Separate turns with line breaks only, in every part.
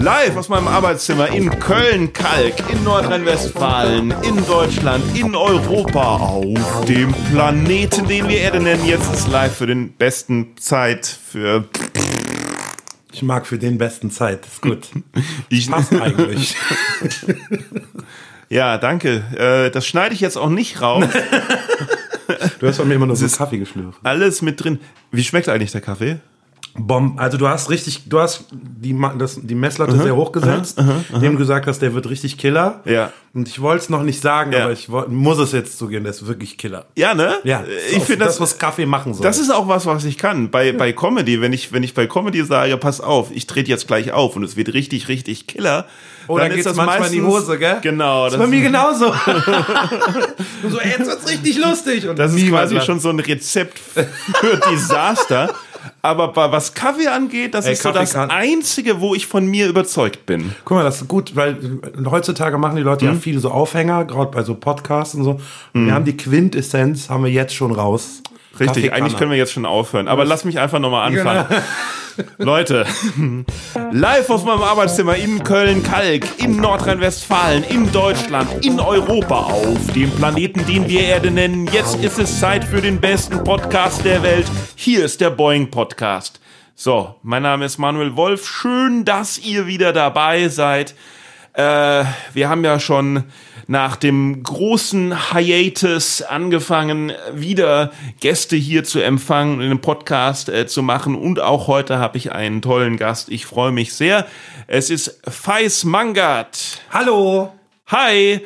Live aus meinem Arbeitszimmer in Köln, Kalk, in Nordrhein-Westfalen, in Deutschland, in Europa, auf dem Planeten, den wir Erde nennen. Jetzt ist live für den besten Zeit für.
Ich mag für den besten Zeit. ist gut.
Ich,
Passt eigentlich.
ja, danke. Äh, das schneide ich jetzt auch nicht raus.
Du hast von mir immer nur so Kaffee geschlürft.
Alles mit drin. Wie schmeckt eigentlich der Kaffee?
Bomb. Also du hast richtig, du hast die, das, die Messlatte sehr hoch gesetzt, dem du gesagt hast, der wird richtig Killer.
Ja.
Und ich wollte es noch nicht sagen,
Ja.
aber ich muss es jetzt zugeben, der ist wirklich Killer.
Ja, ne?
Ja,
Ich finde das,
das, was Kaffee machen soll.
Das ist auch was, was ich kann. Bei, bei Comedy, wenn ich, wenn ich bei Comedy sage, pass auf, ich trete jetzt gleich auf und es wird richtig, richtig Killer.
Oh, dann geht's manchmal in die Hose, gell?
Genau.
das ist bei mir genauso. so, ey, jetzt wird's richtig lustig. Und
Das ist quasi schon so ein Rezept für Desaster. Aber was Kaffee angeht, das
Ey,
ist so das Einzige, wo ich von mir überzeugt bin.
Guck mal, das ist gut, weil äh, heutzutage machen die Leute
Mhm.
ja viele so Aufhänger, gerade bei so Podcasts und so. Und Wir haben die Quintessenz, haben wir jetzt schon raus.
Richtig, eigentlich können wir jetzt schon aufhören. Aber lass mich einfach nochmal anfangen. Leute, live aus meinem Arbeitszimmer in Köln-Kalk, in Nordrhein-Westfalen, in Deutschland, in Europa, auf dem Planeten, den wir Erde nennen. Jetzt ist es Zeit für den besten Podcast der Welt. Hier ist der Boeing Podcast. So, mein Name ist Manuel Wolf. Schön, dass ihr wieder dabei seid. Äh, wir haben ja schon nach dem großen Hiatus angefangen, wieder Gäste hier zu empfangen und einen Podcast äh, zu machen. Und auch heute habe ich einen tollen Gast. Ich freue mich sehr. Es ist Fais Mangat.
Hallo!
Hi.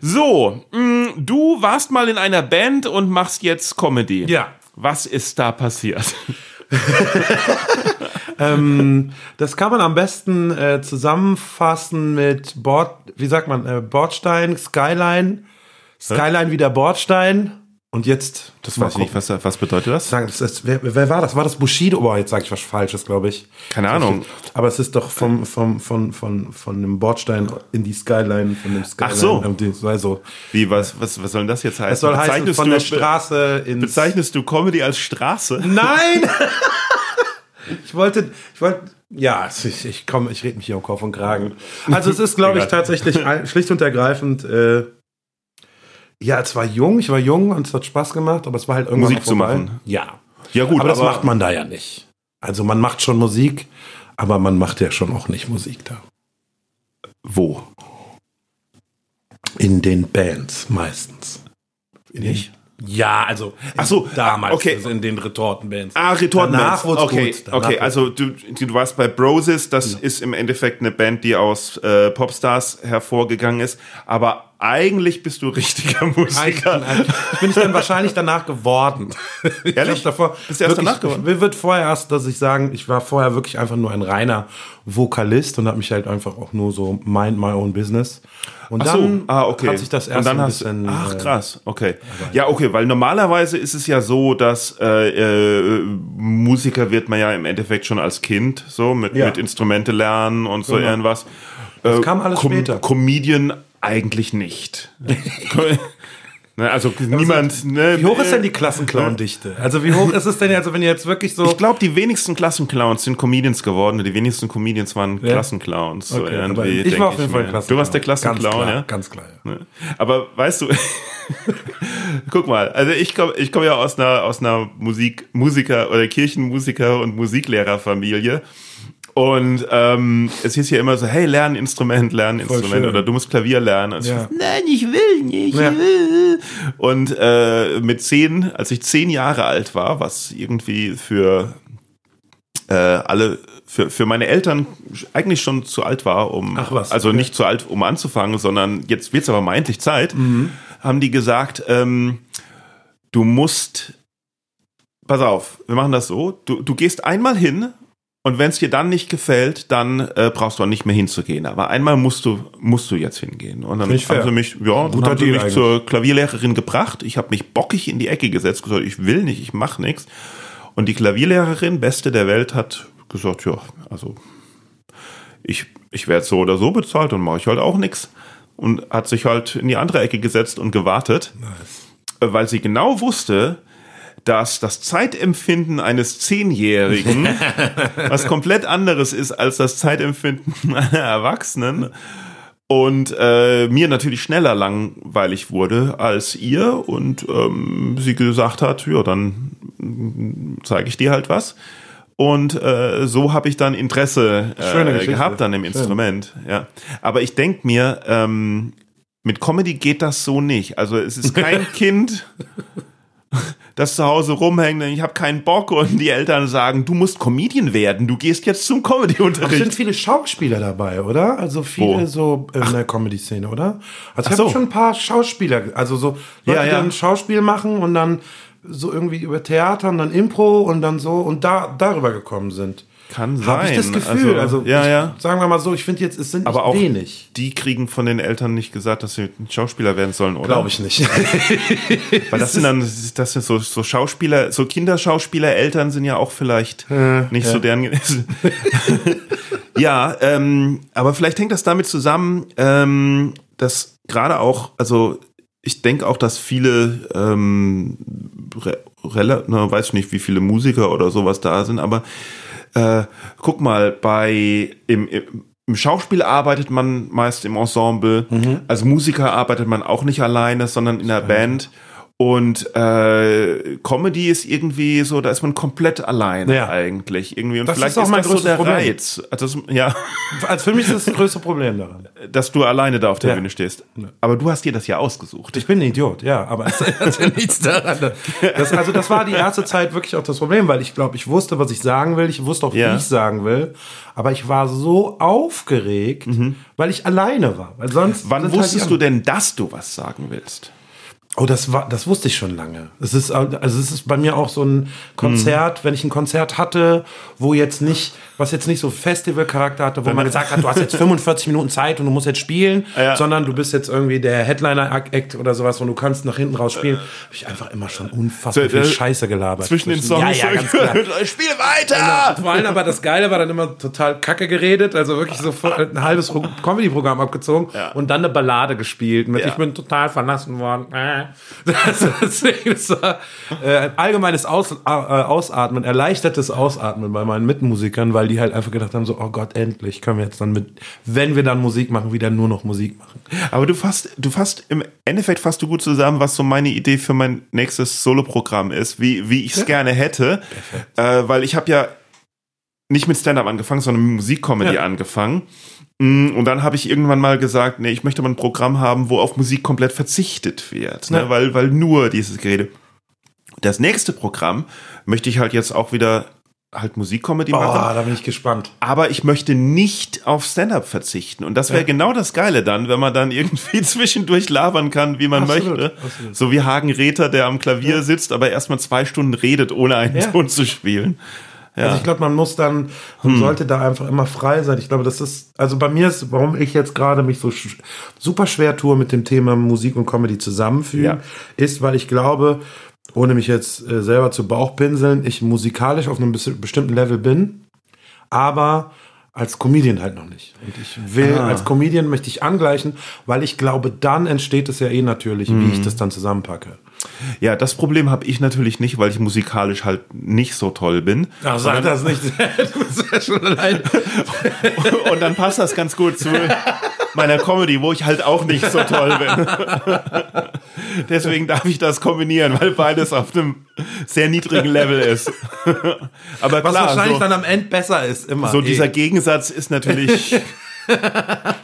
So, mh, du warst mal in einer Band und machst jetzt Comedy.
Ja.
Was ist da passiert?
Ähm, das kann man am besten äh, zusammenfassen mit Bord, wie sagt man, äh, Bordstein, Skyline, Skyline wie der Bordstein. Und jetzt,
Das weiß ich nicht. Was, was bedeutet das?
Sagen, das ist, wer, wer war das? War das Bushido? Boah, jetzt sage ich was Falsches, glaube ich.
Keine Ahnung.
Aber es ist doch vom, vom, von, von, von dem Bordstein in die Skyline, von dem Skyline.
so.
Und die- Also,
Wie, was, was, was soll denn das jetzt heißen?
es soll heißen, von der Straße ins...
Bezeichnest du Comedy als Straße?
Nein! ich wollte, ich wollte, ja, ich, ich komme, ich rede mich hier um Kopf und Kragen. Also es ist, glaube ich, tatsächlich schlicht und ergreifend, äh, ja, es war jung, ich war jung und es hat Spaß gemacht, aber es war halt irgendwann
Musik zu machen.
Ja.
Ja gut,
aber das macht man da ja nicht. Also man macht schon Musik, aber man macht ja schon auch nicht Musik da.
Wo?
In den Bands meistens. In
Nicht?
Ja, also
Ach so,
damals
okay.
also in den Retortenbands.
Ah, Retorten.
Danach wurde
okay,
gut. Danach
okay. Also du, du warst bei Broses. Das ist im Endeffekt eine Band, die aus äh, Popstars hervorgegangen ist. Aber eigentlich bist du richtiger Musiker.
Ich bin ich dann wahrscheinlich danach geworden. Ich
Ehrlich?
davor
Bist du erst
wirklich-
danach geworden?
Ich wird vorher erst, dass ich sagen, ich war vorher wirklich einfach nur ein reiner Vokalist und habe mich halt einfach auch nur so mind my own business. Und
Ach so,
dann
ah, okay.
hat sich das
Und
erst
dann
ein
hast,
bisschen.
Ach
äh,
krass, okay. Ja, okay, weil normalerweise ist es ja so, dass äh, äh, Musiker wird man ja im Endeffekt schon als Kind so mit,
Ja.
mit Instrumente lernen und so
Genau.
irgendwas.
Das
Äh,
kam alles später.
Comedian eigentlich nicht. Ne, also niemand. Ne,
Wie hoch ist denn die
äh,
Klassenclown-Dichte? Also wie hoch ist es denn, also wenn ihr jetzt wirklich so.
Ich glaube, die wenigsten Klassenclowns sind Comedians geworden. Die wenigsten Comedians waren
Ja?
Klassenclowns. So
Okay,
irgendwie,
ich war auf jeden Fall. Klassenclown.
Du warst der
Ganz
Klassenclown,
klar,
ja?
Ganz klar. Ja.
Ne? Aber weißt du, guck mal, also ich komme ich komm ja aus einer, aus einer Musik, Musiker oder Kirchenmusiker und Musiklehrerfamilie. Und ähm, es hieß ja immer so, hey, lern Instrument, lern Instrument oder du musst Klavier lernen. Ich
Ja.
so, Nein, ich will nicht.
Ja.
Ich will. Und äh, mit zehn, als ich zehn Jahre alt war, was irgendwie für äh, alle, für, für meine Eltern eigentlich schon zu alt war, um
Ach was,
also
okay.
nicht zu alt, um anzufangen, sondern jetzt wird's aber mal endlich Zeit,
Mhm.
haben die gesagt, ähm, du musst, pass auf, wir machen das so, du, du gehst einmal hin und wenn es dir dann nicht gefällt, dann äh, brauchst du auch nicht mehr hinzugehen. Aber einmal musst du, musst du jetzt hingehen. Und dann
fair.
haben sie mich, ja, dann
Guter
haben sie
Deal
mich
eigentlich.
zur Klavierlehrerin gebracht. Ich habe mich bockig in die Ecke gesetzt, gesagt, ich will nicht, ich mache nichts. Und die Klavierlehrerin, beste der Welt, hat gesagt, ja, also ich, ich werde so oder so bezahlt und mache ich halt auch nichts. Und hat sich halt in die andere Ecke gesetzt und gewartet,
Nice.
äh, weil sie genau wusste, dass das Zeitempfinden eines Zehnjährigen was komplett anderes ist als das Zeitempfinden einer Erwachsenen und äh, mir natürlich schneller langweilig wurde als ihr und ähm, sie gesagt hat, ja, dann zeige ich dir halt was. Und äh, so habe ich dann Interesse äh, gehabt an dem Instrument. Ja. Aber ich denk mir, ähm, mit Comedy geht das so nicht. Also es ist kein Kind, das zu Hause rumhängt, ich habe keinen Bock und die Eltern sagen, du musst Comedian werden, du gehst jetzt zum Comedy-Unterricht. Es
sind viele Schauspieler dabei, oder? Also viele Wo? so in Ach. der Comedy-Szene, oder? Also ich habe so. schon ein paar Schauspieler, also so Leute, ja, ja. die dann Schauspiel machen und dann so irgendwie über Theater und dann Impro und dann so und da darüber gekommen sind.
Kann sein.
Habe ich das Gefühl. Also, also
ja,
ich,
ja.
sagen wir mal so, ich finde jetzt, es sind
Aber auch
wenig.
Die kriegen von den Eltern nicht gesagt, dass sie Schauspieler werden sollen, oder?
Glaube ich nicht.
Weil das sind dann, das sind so, so Schauspieler, so Kinderschauspieler, Eltern sind ja auch vielleicht äh, nicht ja. so deren. ja, ähm, aber vielleicht hängt das damit zusammen, ähm, dass gerade auch, also ich denke auch, dass viele, ähm, re, na, weiß ich nicht, wie viele Musiker oder sowas da sind, aber äh, guck mal, bei im, im Schauspiel arbeitet man meist im Ensemble. Mhm. Als Musiker arbeitet man auch nicht alleine, sondern in der Band. Und äh, Comedy ist irgendwie so, da ist man komplett alleine ja. eigentlich irgendwie. Und
das vielleicht ist auch mein ist das so der Problem.
Reiz. Also, ja.
Also für mich ist das das größte Problem daran.
Dass du alleine da auf der ja. Bühne stehst. Aber du hast dir das ja ausgesucht.
Ich bin ein Idiot, ja, aber es hat ja nichts daran. Das, also das war die erste Zeit wirklich auch das Problem, weil ich glaube, ich wusste, was ich sagen will. Ich wusste auch, ja. wie ich sagen will. Aber ich war so aufgeregt, mhm. weil ich alleine war. Weil sonst
Wann halt wusstest halt du denn, dass du was sagen willst?
Oh, das war, das wusste ich schon lange. Es ist, also es ist bei mir auch so ein Konzert, mhm. wenn ich ein Konzert hatte, wo jetzt nicht, was jetzt nicht so Festivalcharakter hatte, wo man gesagt hat, du hast jetzt 45 Minuten Zeit und du musst jetzt spielen, ja. sondern du bist jetzt irgendwie der Headliner-Act oder sowas und du kannst nach hinten raus spielen, habe ich einfach immer schon unfassbar viel Scheiße gelabert.
Zwischen den Songs. Ja, ja, ganz klar. Spiel weiter!
Vor allem aber das Geile war dann immer total kacke geredet, also wirklich so ein halbes Comedy-Programm abgezogen ja. und dann eine Ballade gespielt mit Ich bin total verlassen worden. Äh. Das, das war äh, allgemeines Aus, äh, Ausatmen, erleichtertes Ausatmen bei meinen Mitmusikern, weil die halt einfach gedacht haben, so, oh Gott, endlich können wir jetzt dann mit, wenn wir dann Musik machen, wieder nur noch Musik machen.
Aber du fasst, du fasst, im Endeffekt fasst du gut zusammen, was so meine Idee für mein nächstes Soloprogramm ist, wie, wie ich es ja. gerne hätte, äh, weil ich habe ja nicht mit Stand-up angefangen, sondern mit Musikcomedy ja. angefangen. Mm, und dann habe ich irgendwann mal gesagt, nee, ich möchte mal ein Programm haben, wo auf Musik komplett verzichtet wird, ne? weil, weil nur dieses Gerede. Das nächste Programm möchte ich halt jetzt auch wieder halt Musikcomedy
oh, machen. da bin ich gespannt.
Aber ich möchte nicht auf Stand-up verzichten. Und das wäre ja. genau das Geile dann, wenn man dann irgendwie zwischendurch labern kann, wie man absolut, möchte. Absolut. So wie Hagen Räther, der am Klavier ja. sitzt, aber erstmal zwei Stunden redet, ohne einen ja. Ton zu spielen.
Ja. Also ich glaube, man muss dann, man hm. sollte da einfach immer frei sein. Ich glaube, das ist, also bei mir ist, warum ich jetzt gerade mich so sch super schwer tue mit dem Thema Musik und Comedy zusammenfügen, ja. ist, weil ich glaube, ohne mich jetzt äh, selber zu Bauchpinseln, ich musikalisch auf einem bestimmten Level bin, aber als Comedian halt noch nicht. Und ich will, ah. als Comedian möchte ich angleichen, weil ich glaube, dann entsteht es ja eh natürlich, mhm. wie ich das dann zusammenpacke.
Ja, das Problem habe ich natürlich nicht, weil ich musikalisch halt nicht so toll bin.
Ach, sag das nicht. du bist ja schon allein.
Und dann passt das ganz gut zu meiner Comedy, wo ich halt auch nicht so toll bin. Deswegen darf ich das kombinieren, weil beides auf einem sehr niedrigen Level ist.
Aber Was klar, wahrscheinlich so, dann am Ende besser ist, immer.
So dieser Gegensatz ist natürlich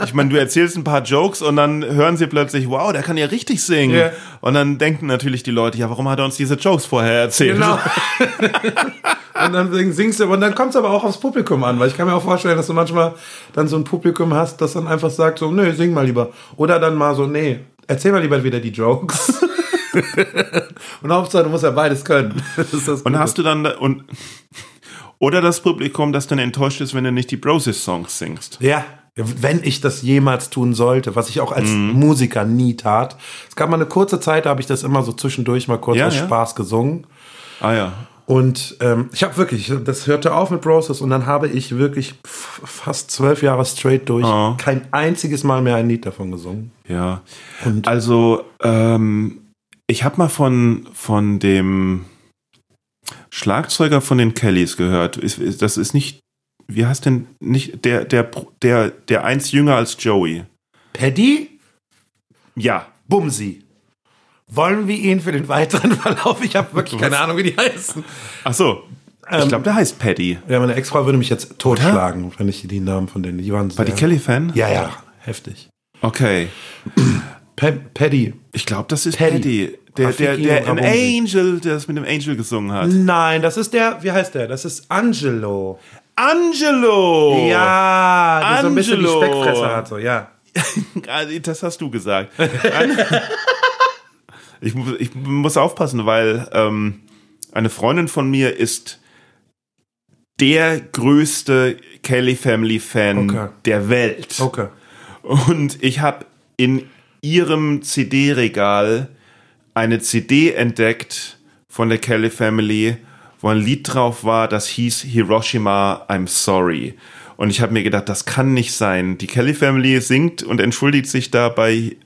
ich meine, du erzählst ein paar Jokes und dann hören sie plötzlich, wow, der kann ja richtig singen. Yeah. Und dann denken natürlich die Leute, ja, warum hat er uns diese Jokes vorher erzählt? Genau.
und dann singst du, und dann kommt es aber auch aufs Publikum an, weil ich kann mir auch vorstellen, dass du manchmal dann so ein Publikum hast, das dann einfach sagt, so, nö, sing mal lieber. Oder dann mal so, nee, erzähl mal lieber wieder die Jokes. und Hauptsache, du musst ja beides können.
und hast du dann, und, oder das Publikum, das dann enttäuscht ist, wenn du nicht die Broses-Songs singst.
Ja, wenn ich das jemals tun sollte, was ich auch als mhm. Musiker nie tat. Es gab mal eine kurze Zeit, da habe ich das immer so zwischendurch mal kurz ja, aus ja. Spaß gesungen.
Ah ja.
Und ähm, ich habe wirklich, das hörte auf mit Process und dann habe ich wirklich fast zwölf Jahre straight durch oh. kein einziges Mal mehr ein Lied davon gesungen.
Ja. Und also ähm, ich habe mal von von dem Schlagzeuger von den Kellys gehört. Das ist nicht, wie heißt denn nicht der, der, der, der eins jünger als Joey?
Paddy?
Ja.
Bumsi. Wollen wir ihn für den weiteren Verlauf? Ich habe wirklich keine Ahnung, wie die heißen.
Ach so. Ich glaube, der heißt Paddy.
Ja, meine Ex-Frau würde mich jetzt totschlagen, wenn ich die Namen von denen. Die waren
War die Kelly-Fan?
Ja, ja, heftig.
Okay.
Pa Paddy.
Ich glaube, das ist
Paddy.
Paddy. Der, der, der,
und
ein. Angel, der das mit dem Angel gesungen hat.
Nein, das ist der, wie heißt der? Das ist Angelo.
Angelo!
Ja, der so ein bisschen die
Angelo.
Speckfresser hat, so, ja.
Das hast du gesagt. ich, ich muss aufpassen, weil ähm, eine Freundin von mir ist der größte Kelly Family Fan
Okay.
der Welt.
Okay.
Und ich habe in ihrem CD-Regal eine CD entdeckt von der Kelly Family, wo ein Lied drauf war, das hieß Hiroshima, I'm sorry. Und ich habe mir gedacht, das kann nicht sein. Die Kelly Family singt und entschuldigt sich dabei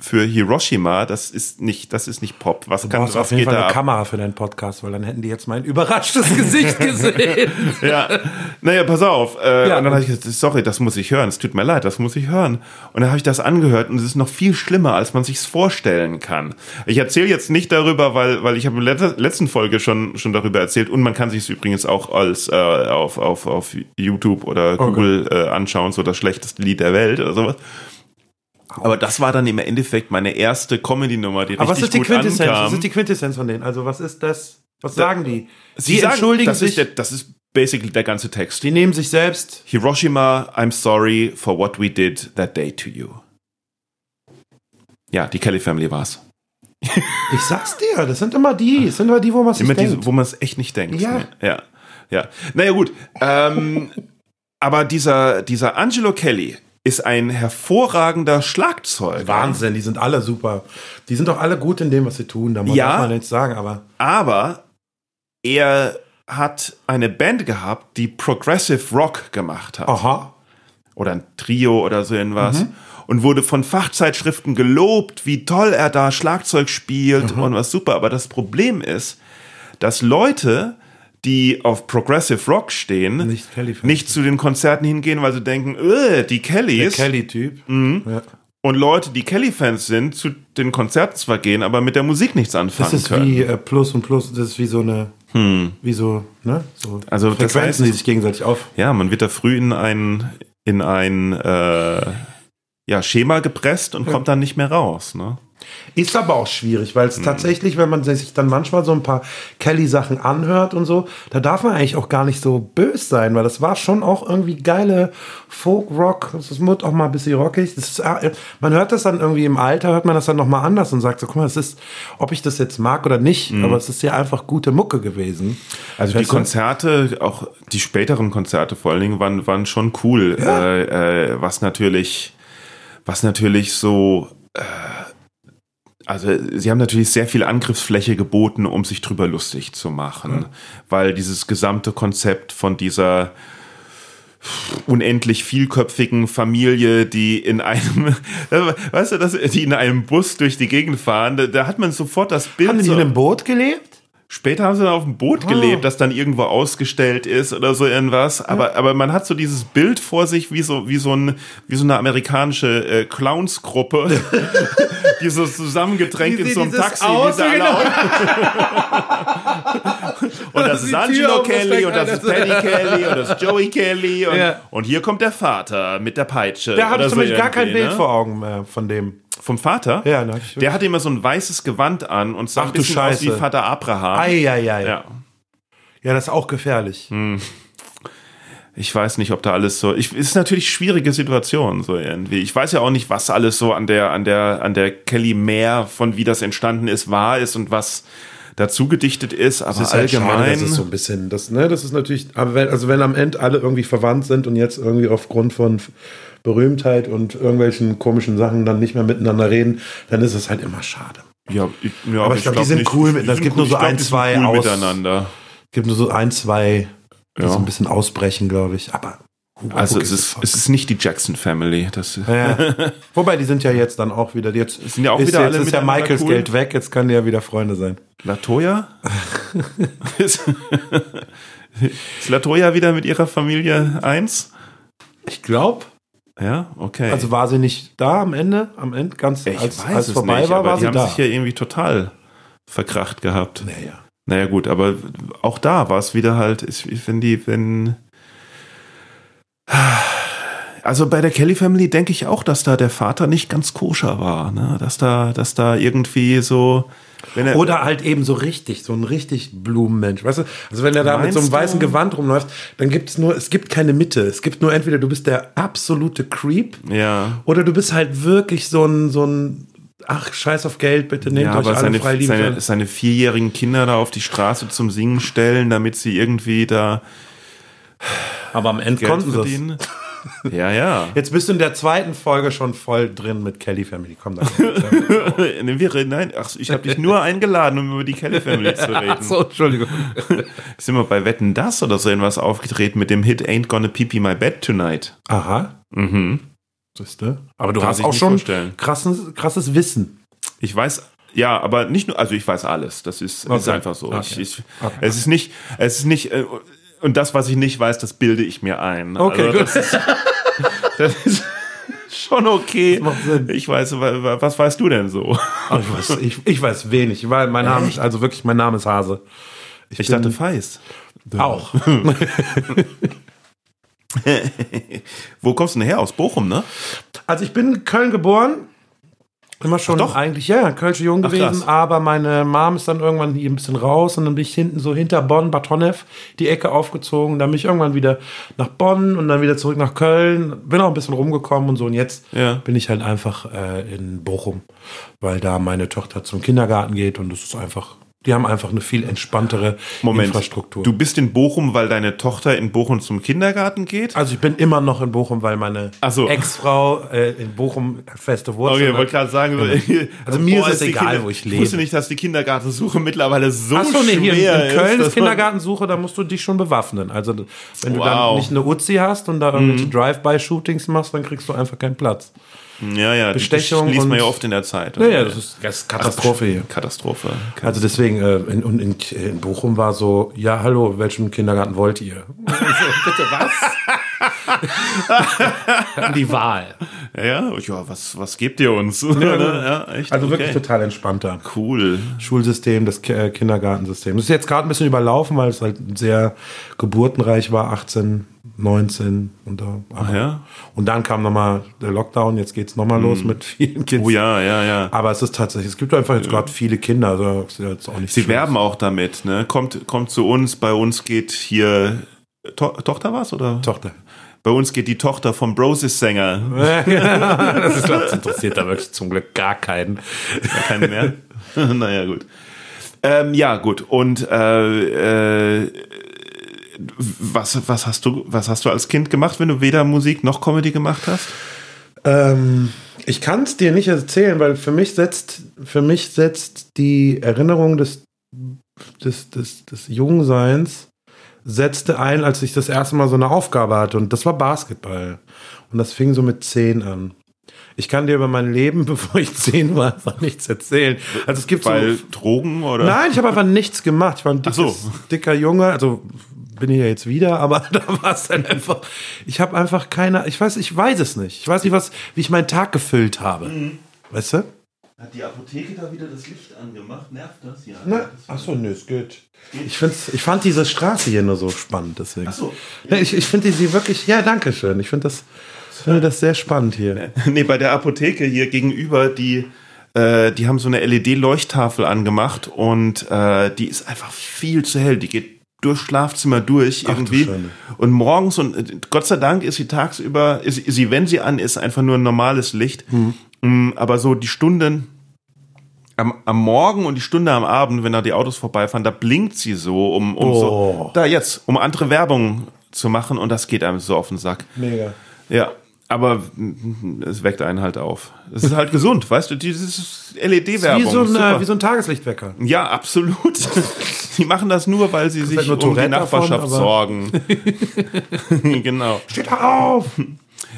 für Hiroshima. Das ist nicht, das ist nicht Pop. Was
Du
kann was
auf jeden
geht
Fall
da
eine
ab?
Kamera für deinen Podcast, weil dann hätten die jetzt mein überraschtes Gesicht gesehen.
ja. Naja, pass auf. Äh,
Ja.
und dann habe ich gesagt, sorry, das muss ich hören. Es tut mir leid, das muss ich hören. Und dann habe ich das angehört und es ist noch viel schlimmer, als man sich's vorstellen kann. Ich erzähle jetzt nicht darüber, weil, weil ich habe in der let- letzten Folge schon, schon darüber erzählt und man kann sich es übrigens auch als äh, auf, auf, auf YouTube oder Google äh, anschauen, so das schlechteste Lied der Welt oder sowas. Aber das war dann im Endeffekt meine erste Comedy-Nummer, die
Aber was
richtig
ist die
gut
Quintessenz?
ankam.
Was ist die Quintessenz von denen? Also, was ist das? Was sagen die?
Sie
die
sagen,
entschuldigen
das
sich,
Ist der, das ist basically der ganze Text.
die nehmen sich selbst.
Hiroshima, I'm sorry for what we did that day to you. Ja, die Kelly Family war's.
Ich sag's dir, das sind immer die. Das sind immer die, wo man
Immer
denkt.
wo man es echt nicht denkt.
Ja.
Nee. Ja. Ja. Naja, gut. Ähm, aber dieser, dieser Angelo Kelly ist ein hervorragender Schlagzeuger.
Wahnsinn, die sind alle super. Die sind doch alle gut in dem, was sie tun. Da muss
Ja.
man nichts sagen, aber.
Aber er hat eine Band gehabt, die Progressive Rock gemacht hat.
Aha.
oder ein Trio oder so irgendwas
Mhm.
und wurde von Fachzeitschriften gelobt, wie toll er da Schlagzeug spielt
Mhm.
und was super. Aber das Problem ist, dass Leute, die auf Progressive Rock stehen,
Nicht
nicht zu den Konzerten hingehen, weil sie denken, "Äh, die
Der
Kellys.
Kelly-Typ.
Mhm.
Ja.
Und Leute, die Kelly-Fans sind, zu den Konzerten zwar gehen, aber mit der Musik nichts anfangen
Das ist
können.
wie äh, Plus und Plus, das ist wie so eine, wie so, ne? So
Also, das
Frequenzen,
heißt-
die sich gegenseitig auf.
Ja, man wird da früh in ein, in ein äh, ja, Schema gepresst und kommt dann nicht mehr raus. Ne?
Ist aber auch schwierig, weil
Mhm.
es tatsächlich, wenn man sich dann manchmal so ein paar Kelly-Sachen anhört und so, da darf man eigentlich auch gar nicht so böse sein, weil das war schon auch irgendwie geile Folk-Rock. Das wird auch mal ein bisschen rockig. Ist, äh, man hört das dann irgendwie im Alter, hört man das dann nochmal anders und sagt so, guck mal, es ist, ob ich das jetzt mag oder nicht, aber es ist ja einfach gute Mucke gewesen.
Mhm. Also die
du?
Konzerte, auch die späteren Konzerte vor allen Dingen, waren, waren schon cool. Äh, äh, was natürlich, was natürlich so, äh, also sie haben natürlich sehr viel Angriffsfläche geboten, um sich drüber lustig zu machen, weil dieses gesamte Konzept von dieser unendlich vielköpfigen Familie, die in einem, weißt du, die in einem Bus durch die Gegend fahren, da, da hat man sofort das Bild.
Haben die
so,
in einem Boot gelebt?
Später haben sie dann auf dem Boot
Oh.
gelebt, das dann irgendwo ausgestellt ist oder so irgendwas. Aber, aber man hat so dieses Bild vor sich, wie so, wie so, ein, wie so eine amerikanische äh, Clownsgruppe, die so zusammengedrängt in so einem Taxi. Sie alle
genau.
und das
Die
ist Angelo
das
Kelly und das ist
das-
Paddy Kelly und das ist Joey Kelly und,
Ja.
und hier kommt der Vater mit der Peitsche.
Da habe ich
so
zumindest gar kein Bild
ne?
vor Augen mehr von dem.
Vom Vater?
Ja, ich-
Der hatte immer so ein weißes Gewand an und sah
Ach
ein
du
bisschen aus wie
Scheiße.
Vater Abraham.
Eieiei.
Ja.
Ja. ja, das ist auch gefährlich.
Ich weiß nicht, ob da alles so. Ich, ist natürlich schwierige Situation so irgendwie. Ich weiß ja auch nicht, was alles so an der an der an der Kelly Mare von wie das entstanden ist wahr ist und was dazu gedichtet ist. Aber
ist halt
allgemein.
schade, das ist so ein bisschen, das, ne, das ist natürlich, aber wenn, also wenn am Ende alle irgendwie verwandt sind und jetzt irgendwie aufgrund von Berühmtheit und irgendwelchen komischen Sachen dann nicht mehr miteinander reden, dann ist es halt immer schade.
ja, ich, ja,
Aber ich glaub, die sind
nicht-
cool mit-
die
es gibt
cool-
nur so
ich glaub,
ein,
sind
zwei
cool
aus-
miteinander.
Es gibt nur so ein, zwei, die
Ja.
so ein bisschen ausbrechen, glaube ich. Aber
Also es ist, es ist nicht die Jackson Family. Das
Ja. Wobei, die sind ja jetzt dann auch wieder. Jetzt
Sind ja auch
ist
wieder
jetzt
alle
ist ja
miteinander
Michaels
cool.
Geld weg, jetzt kann die ja wieder Freunde sein.
Latoya? ist, ist Latoya wieder mit ihrer Familie eins?
Ich glaube.
Ja, okay.
Also war sie nicht da am Ende? Am Ende, ganz
ich
als, als
es
vorbei
nicht,
war,
aber
war
die
sie
haben
da.
sich ja irgendwie total verkracht gehabt.
naja.
Naja gut, aber auch da war es wieder halt, wenn die, wenn also bei der Kelly Family denke ich auch, dass da der Vater nicht ganz koscher war, ne? Dass da, dass da irgendwie so, er,
Oder halt eben so richtig, so ein richtig Blumenmensch. Weißt du, also wenn er da mit so einem weißen? Gewand rumläuft, dann gibt es nur, es gibt keine Mitte. Es gibt nur entweder du bist der absolute Creep
ja,
oder du bist halt wirklich so ein, so ein, ach, scheiß auf Geld, bitte nehmt
ja,
euch
aber
alle
seine,
frei lieben.
seine, seine vierjährigen Kinder da auf die Straße zum Singen stellen, damit sie irgendwie da
aber am Ende konnten sie es.
Ja, ja.
Jetzt bist du in der zweiten Folge schon voll drin mit Kelly Family. Komm da.
Ne, wir reden- Nein, ach, ich habe dich nur eingeladen, um über die Kelly Family zu reden.
Entschuldigung.
Sind wir bei Wetten das oder so irgendwas aufgetreten mit dem Hit Ain't Gonna Pee Pee My Bed Tonight?
Aha.
Mhm.
Siehste? Aber du
Kann
hast auch schon
vorstellen.
krasses, krasses Wissen.
Ich weiß, ja, aber nicht nur, also ich weiß alles. Das ist, ist
Okay.
einfach so.
Okay.
Ich, ich,
Okay.
Es ist nicht, es ist nicht, äh, und das, was ich nicht weiß, das bilde ich mir ein.
Okay,
also,
gut.
Das ist, das ist schon okay.
Das macht Sinn.
Ich weiß, wa- wa- was weißt du denn so?
Aber ich, weiß, ich, ich weiß wenig, weil mein Name, ist- also wirklich, mein Name ist Hase.
Ich
bin-
dachte Feist.
Auch.
Wo kommst du denn her? Aus Bochum, ne?
Also ich bin in Köln geboren. Immer schon
Ach doch?
eigentlich, ja, ein Kölsche Jung
Ach,
gewesen,
krass.
aber meine Mom ist dann irgendwann hier ein bisschen raus und dann bin ich hinten so hinter Bonn, Bad Honnef, die Ecke aufgezogen. Dann bin ich irgendwann wieder nach Bonn und dann wieder zurück nach Köln. Bin auch ein bisschen rumgekommen und so. Und jetzt
Ja.
bin ich halt einfach äh, in Bochum, weil da meine Tochter zum Kindergarten geht und es ist einfach, die haben einfach eine viel entspanntere
Moment.
Infrastruktur.
Du bist in Bochum, weil deine Tochter in Bochum zum Kindergarten geht?
Also ich bin immer noch in Bochum, weil meine
Ach so.
Ex-Frau äh, in Bochum feste Wurzeln
Okay,
hat.
wollte gerade sagen,
Also mir ist es egal, wo ich
Ich wusste
lebe.
nicht, dass die Kindergartensuche mittlerweile so
Achso, nee, hier in,
schwer
in Köln
ist.
Kindergartensuche, da musst du dich schon bewaffnen. Also wenn du
Wow.
dann nicht eine Uzi hast und da irgendwelche Drive-by-Shootings machst, dann kriegst du einfach keinen Platz.
Ja, ja,
Bestechung
die liest man ja oft in der Zeit.
Naja, das ist, das ist Katastrophe hier.
Katastrophe.
Also deswegen, äh, in, und in, in Bochum war so, ja, hallo, welchen Kindergarten wollt ihr? so, bitte was? Die Wahl.
Ja, ja, ja was, was gebt ihr uns? Ja, echt?
Also wirklich
okay.
total entspannter.
cool.
Schulsystem, das äh, Kindergartensystem. Das ist jetzt gerade ein bisschen überlaufen, weil es halt sehr geburtenreich war, 18, 19 und da. aber-
ja?
Und dann kam nochmal der Lockdown, jetzt geht's nochmal los mit vielen Kindern.
Oh ja, ja, ja.
Aber es ist tatsächlich, es gibt einfach jetzt gerade viele Kinder, also jetzt auch nicht
Sie werben auch damit, ne? Kommt, kommt zu uns, bei uns geht hier. To Tochter was oder?
Tochter.
Bei uns geht die Tochter vom Brosis-Sänger.
das, ist, das interessiert da wirklich zum Glück gar keinen.
Gar keinen mehr? naja, gut. Ähm, ja, gut. Und äh, äh, was, was, hast du, was hast du als Kind gemacht, wenn du weder Musik noch Comedy gemacht hast?
Ähm, ich kann es dir nicht erzählen, weil für mich setzt, für mich setzt die Erinnerung des, des, des, des Jungseins setzte ein, als ich das erste Mal so eine Aufgabe hatte. Und das war Basketball. Und das fing so mit zehn an. Ich kann dir über mein Leben, bevor ich zehn war, einfach nichts erzählen. Also es gibt
Weil
so.
Drogen oder?
Nein, ich habe einfach nichts gemacht. Ich war ein dickes,
so.
dicker Junge. Also bin ich ja jetzt wieder, aber da war es dann einfach. Ich habe einfach keine. Ich weiß, ich weiß es nicht. Ich weiß nicht, was, wie ich meinen Tag gefüllt habe.
Mhm.
Weißt du?
Hat die Apotheke da wieder das Licht angemacht? Nervt das? Ja.
Na, achso, nö, es geht. Ich, find's, ich fand diese Straße hier nur so spannend, deswegen.
Ach so.
Ja, ich ich finde sie wirklich, ja, danke schön. Ich finde das, finde das sehr spannend hier.
Nee, bei der Apotheke hier gegenüber, die, äh, die haben so eine LED-Leuchttafel angemacht und äh, die ist einfach viel zu hell. Die geht durch Schlafzimmer durch irgendwie. Und morgens und äh, Gott sei Dank ist sie tagsüber, ist, sie, wenn sie an ist, einfach nur ein normales Licht. Mm, Aber so die Stunden am, am Morgen und die Stunde am Abend, wenn da die Autos vorbeifahren, da blinkt sie so, um, um
Oh.
so, da jetzt, um andere Werbung zu machen und das geht einem so auf den Sack.
Mega.
Ja. Aber es weckt einen halt auf. Es ist halt gesund, weißt du, dieses LED-Werbung.
Wie, so ein, wie so ein Tageslichtwecker.
Ja, absolut. Die machen das nur, weil sie sich
halt
um die Nachbarschaft
davon,
sorgen. genau.
Steht auf!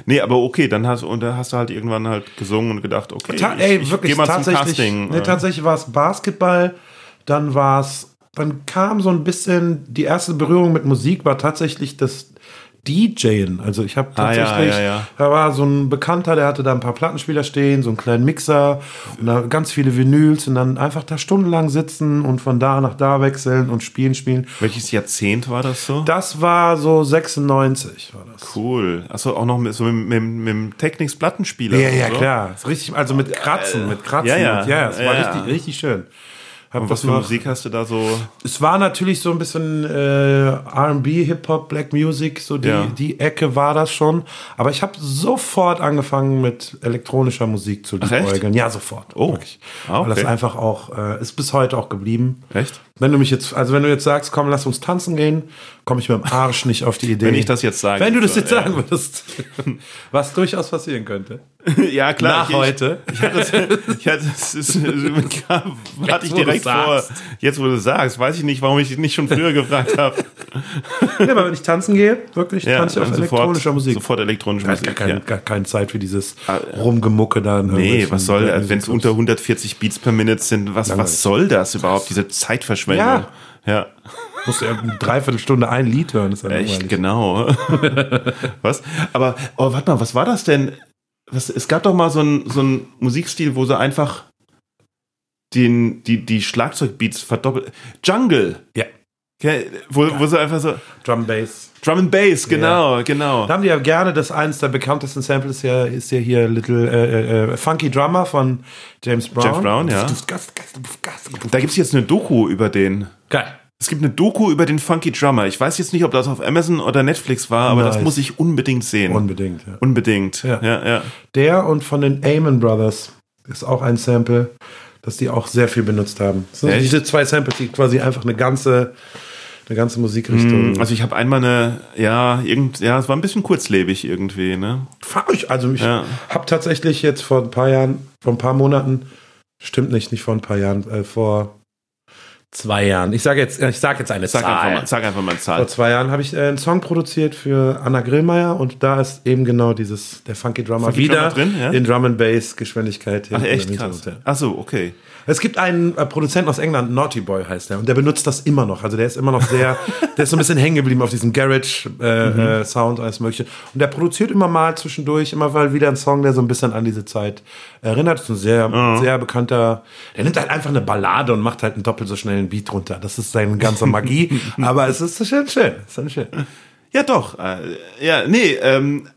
Nee, aber okay, dann hast, und dann hast du halt irgendwann halt gesungen und gedacht, okay,
Ta
ich,
ey,
ich
wirklich
geh mal zum
tatsächlich.
Casting.
Nee,
äh.
tatsächlich war es Basketball, dann war es, dann kam so ein bisschen, die erste Berührung mit Musik war tatsächlich das DJen. Also ich habe
Ah, ja,
tatsächlich,
ja, ja.
da war so ein Bekannter, der hatte da ein paar Plattenspieler stehen, so einen kleinen Mixer und da ganz viele Vinyls und dann einfach da stundenlang sitzen und von da nach da wechseln und spielen, spielen.
Welches Jahrzehnt war das so?
Das war so 96 war das.
Cool. Achso, auch noch mit, so mit, mit, mit dem Technics-Plattenspieler.
Ja, ja,
und so?
klar. Richtig, also mit Kratzen, mit Kratzen.
ja, ja.
Und, ja, es war
Ja, ja.
richtig, richtig schön. Hab
Und
das
was für Musik hast du da so?
Es war natürlich so ein bisschen äh, R&B, Hip-Hop, Black Music, so die,
Ja.
die Ecke war das schon. Aber ich habe sofort angefangen mit elektronischer Musik zu liebäugeln. Ja, sofort.
Oh.
Wirklich.
Ah,
Weil das
okay.
einfach auch, äh, ist bis heute auch geblieben.
Echt?
Wenn du mich jetzt, also wenn du jetzt sagst, komm, lass uns tanzen gehen, komme ich mit dem Arsch nicht auf die Idee.
Wenn ich das jetzt sage.
Wenn du das jetzt
Ja.
sagen würdest. Was durchaus passieren könnte.
ja, klar.
Nach
ich,
heute.
Ich hatte das, ich hatte das ist, hatte ich direkt vor. Jetzt, wo du sagst, weiß ich nicht, warum ich dich nicht schon früher gefragt habe.
Ja, aber wenn ich tanzen gehe, wirklich
Ja,
tanze ich auf elektronischer Musik.
Sofort elektronische Musik.
gar, keine,
ja.
gar keine Zeit für dieses Rumgemucke da.
Nee, was soll, wenn es unter 140 Beats per Minute sind, was,
Langweilig.
was soll das überhaupt, diese Zeitverschwendung?
Ja.
Ja.
Musst du ja eine Dreiviertelstunde ein Lied hören. Ist ja
echt,
langweilig.
genau. was? Aber, oh, warte mal, was war das denn? Was, es gab doch mal so einen so einen Musikstil, wo sie einfach den, die, die Schlagzeugbeats verdoppelt. Jungle.
Ja,
Okay, wo, wo sie einfach so.
Drum Bass.
Drum and Bass, genau, genau.
Da haben die ja gerne, das eins der bekanntesten Samples ist ja, ist ja hier Little äh, äh, Funky Drummer von James Brown.
James Brown, ja. Da gibt es jetzt eine Doku über den.
Geil.
Es gibt eine Doku über den Funky Drummer. Ich weiß jetzt nicht, ob das auf Amazon oder Netflix war, aber das
Nice.
muss ich unbedingt sehen.
Unbedingt. Ja.
unbedingt.
Ja.
Ja, ja.
Der und von den Amon Brothers ist auch ein Sample, das die auch sehr viel benutzt haben. Das sind
Echt?
diese zwei Samples, die quasi einfach eine ganze, eine ganze Musikrichtung.
Also ich habe einmal eine, ja, irgend, ja, es war ein bisschen kurzlebig irgendwie, ne?
Also ich
Ja.
habe tatsächlich jetzt vor ein paar Jahren, vor ein paar Monaten, stimmt nicht, nicht vor ein paar Jahren, äh, vor zwei Jahren. Ich sage jetzt, ich sage jetzt eine
Sag
Zahl.
einfach mal, sag einfach mal eine
Vor
Zahl.
zwei Jahren habe ich äh, einen Song produziert für Anna Grillmeier und da ist eben genau dieses der Funky Drummer
Funky
wieder
Drummer drin, ja?
in Drum and Bass Geschwindigkeit.
Ach, echt krass. Ach so, okay.
Es gibt einen äh, Produzenten aus England, Naughty Boy heißt der, und der benutzt das immer noch. Also der ist immer noch sehr, der ist so ein bisschen hängen geblieben auf diesem Garage äh,
Mhm.
äh, Sound alles mögliche. Und der produziert immer mal zwischendurch immer mal wieder einen Song, der so ein bisschen an diese Zeit erinnert. Das ist ein sehr, sehr bekannter. Der nimmt halt einfach eine Ballade und macht halt einen doppelt so schnellen Beat runter. Das ist seine ganze Magie. aber es ist schön, schön. Ist schön.
Ja, doch. Äh, ja, nee, ähm,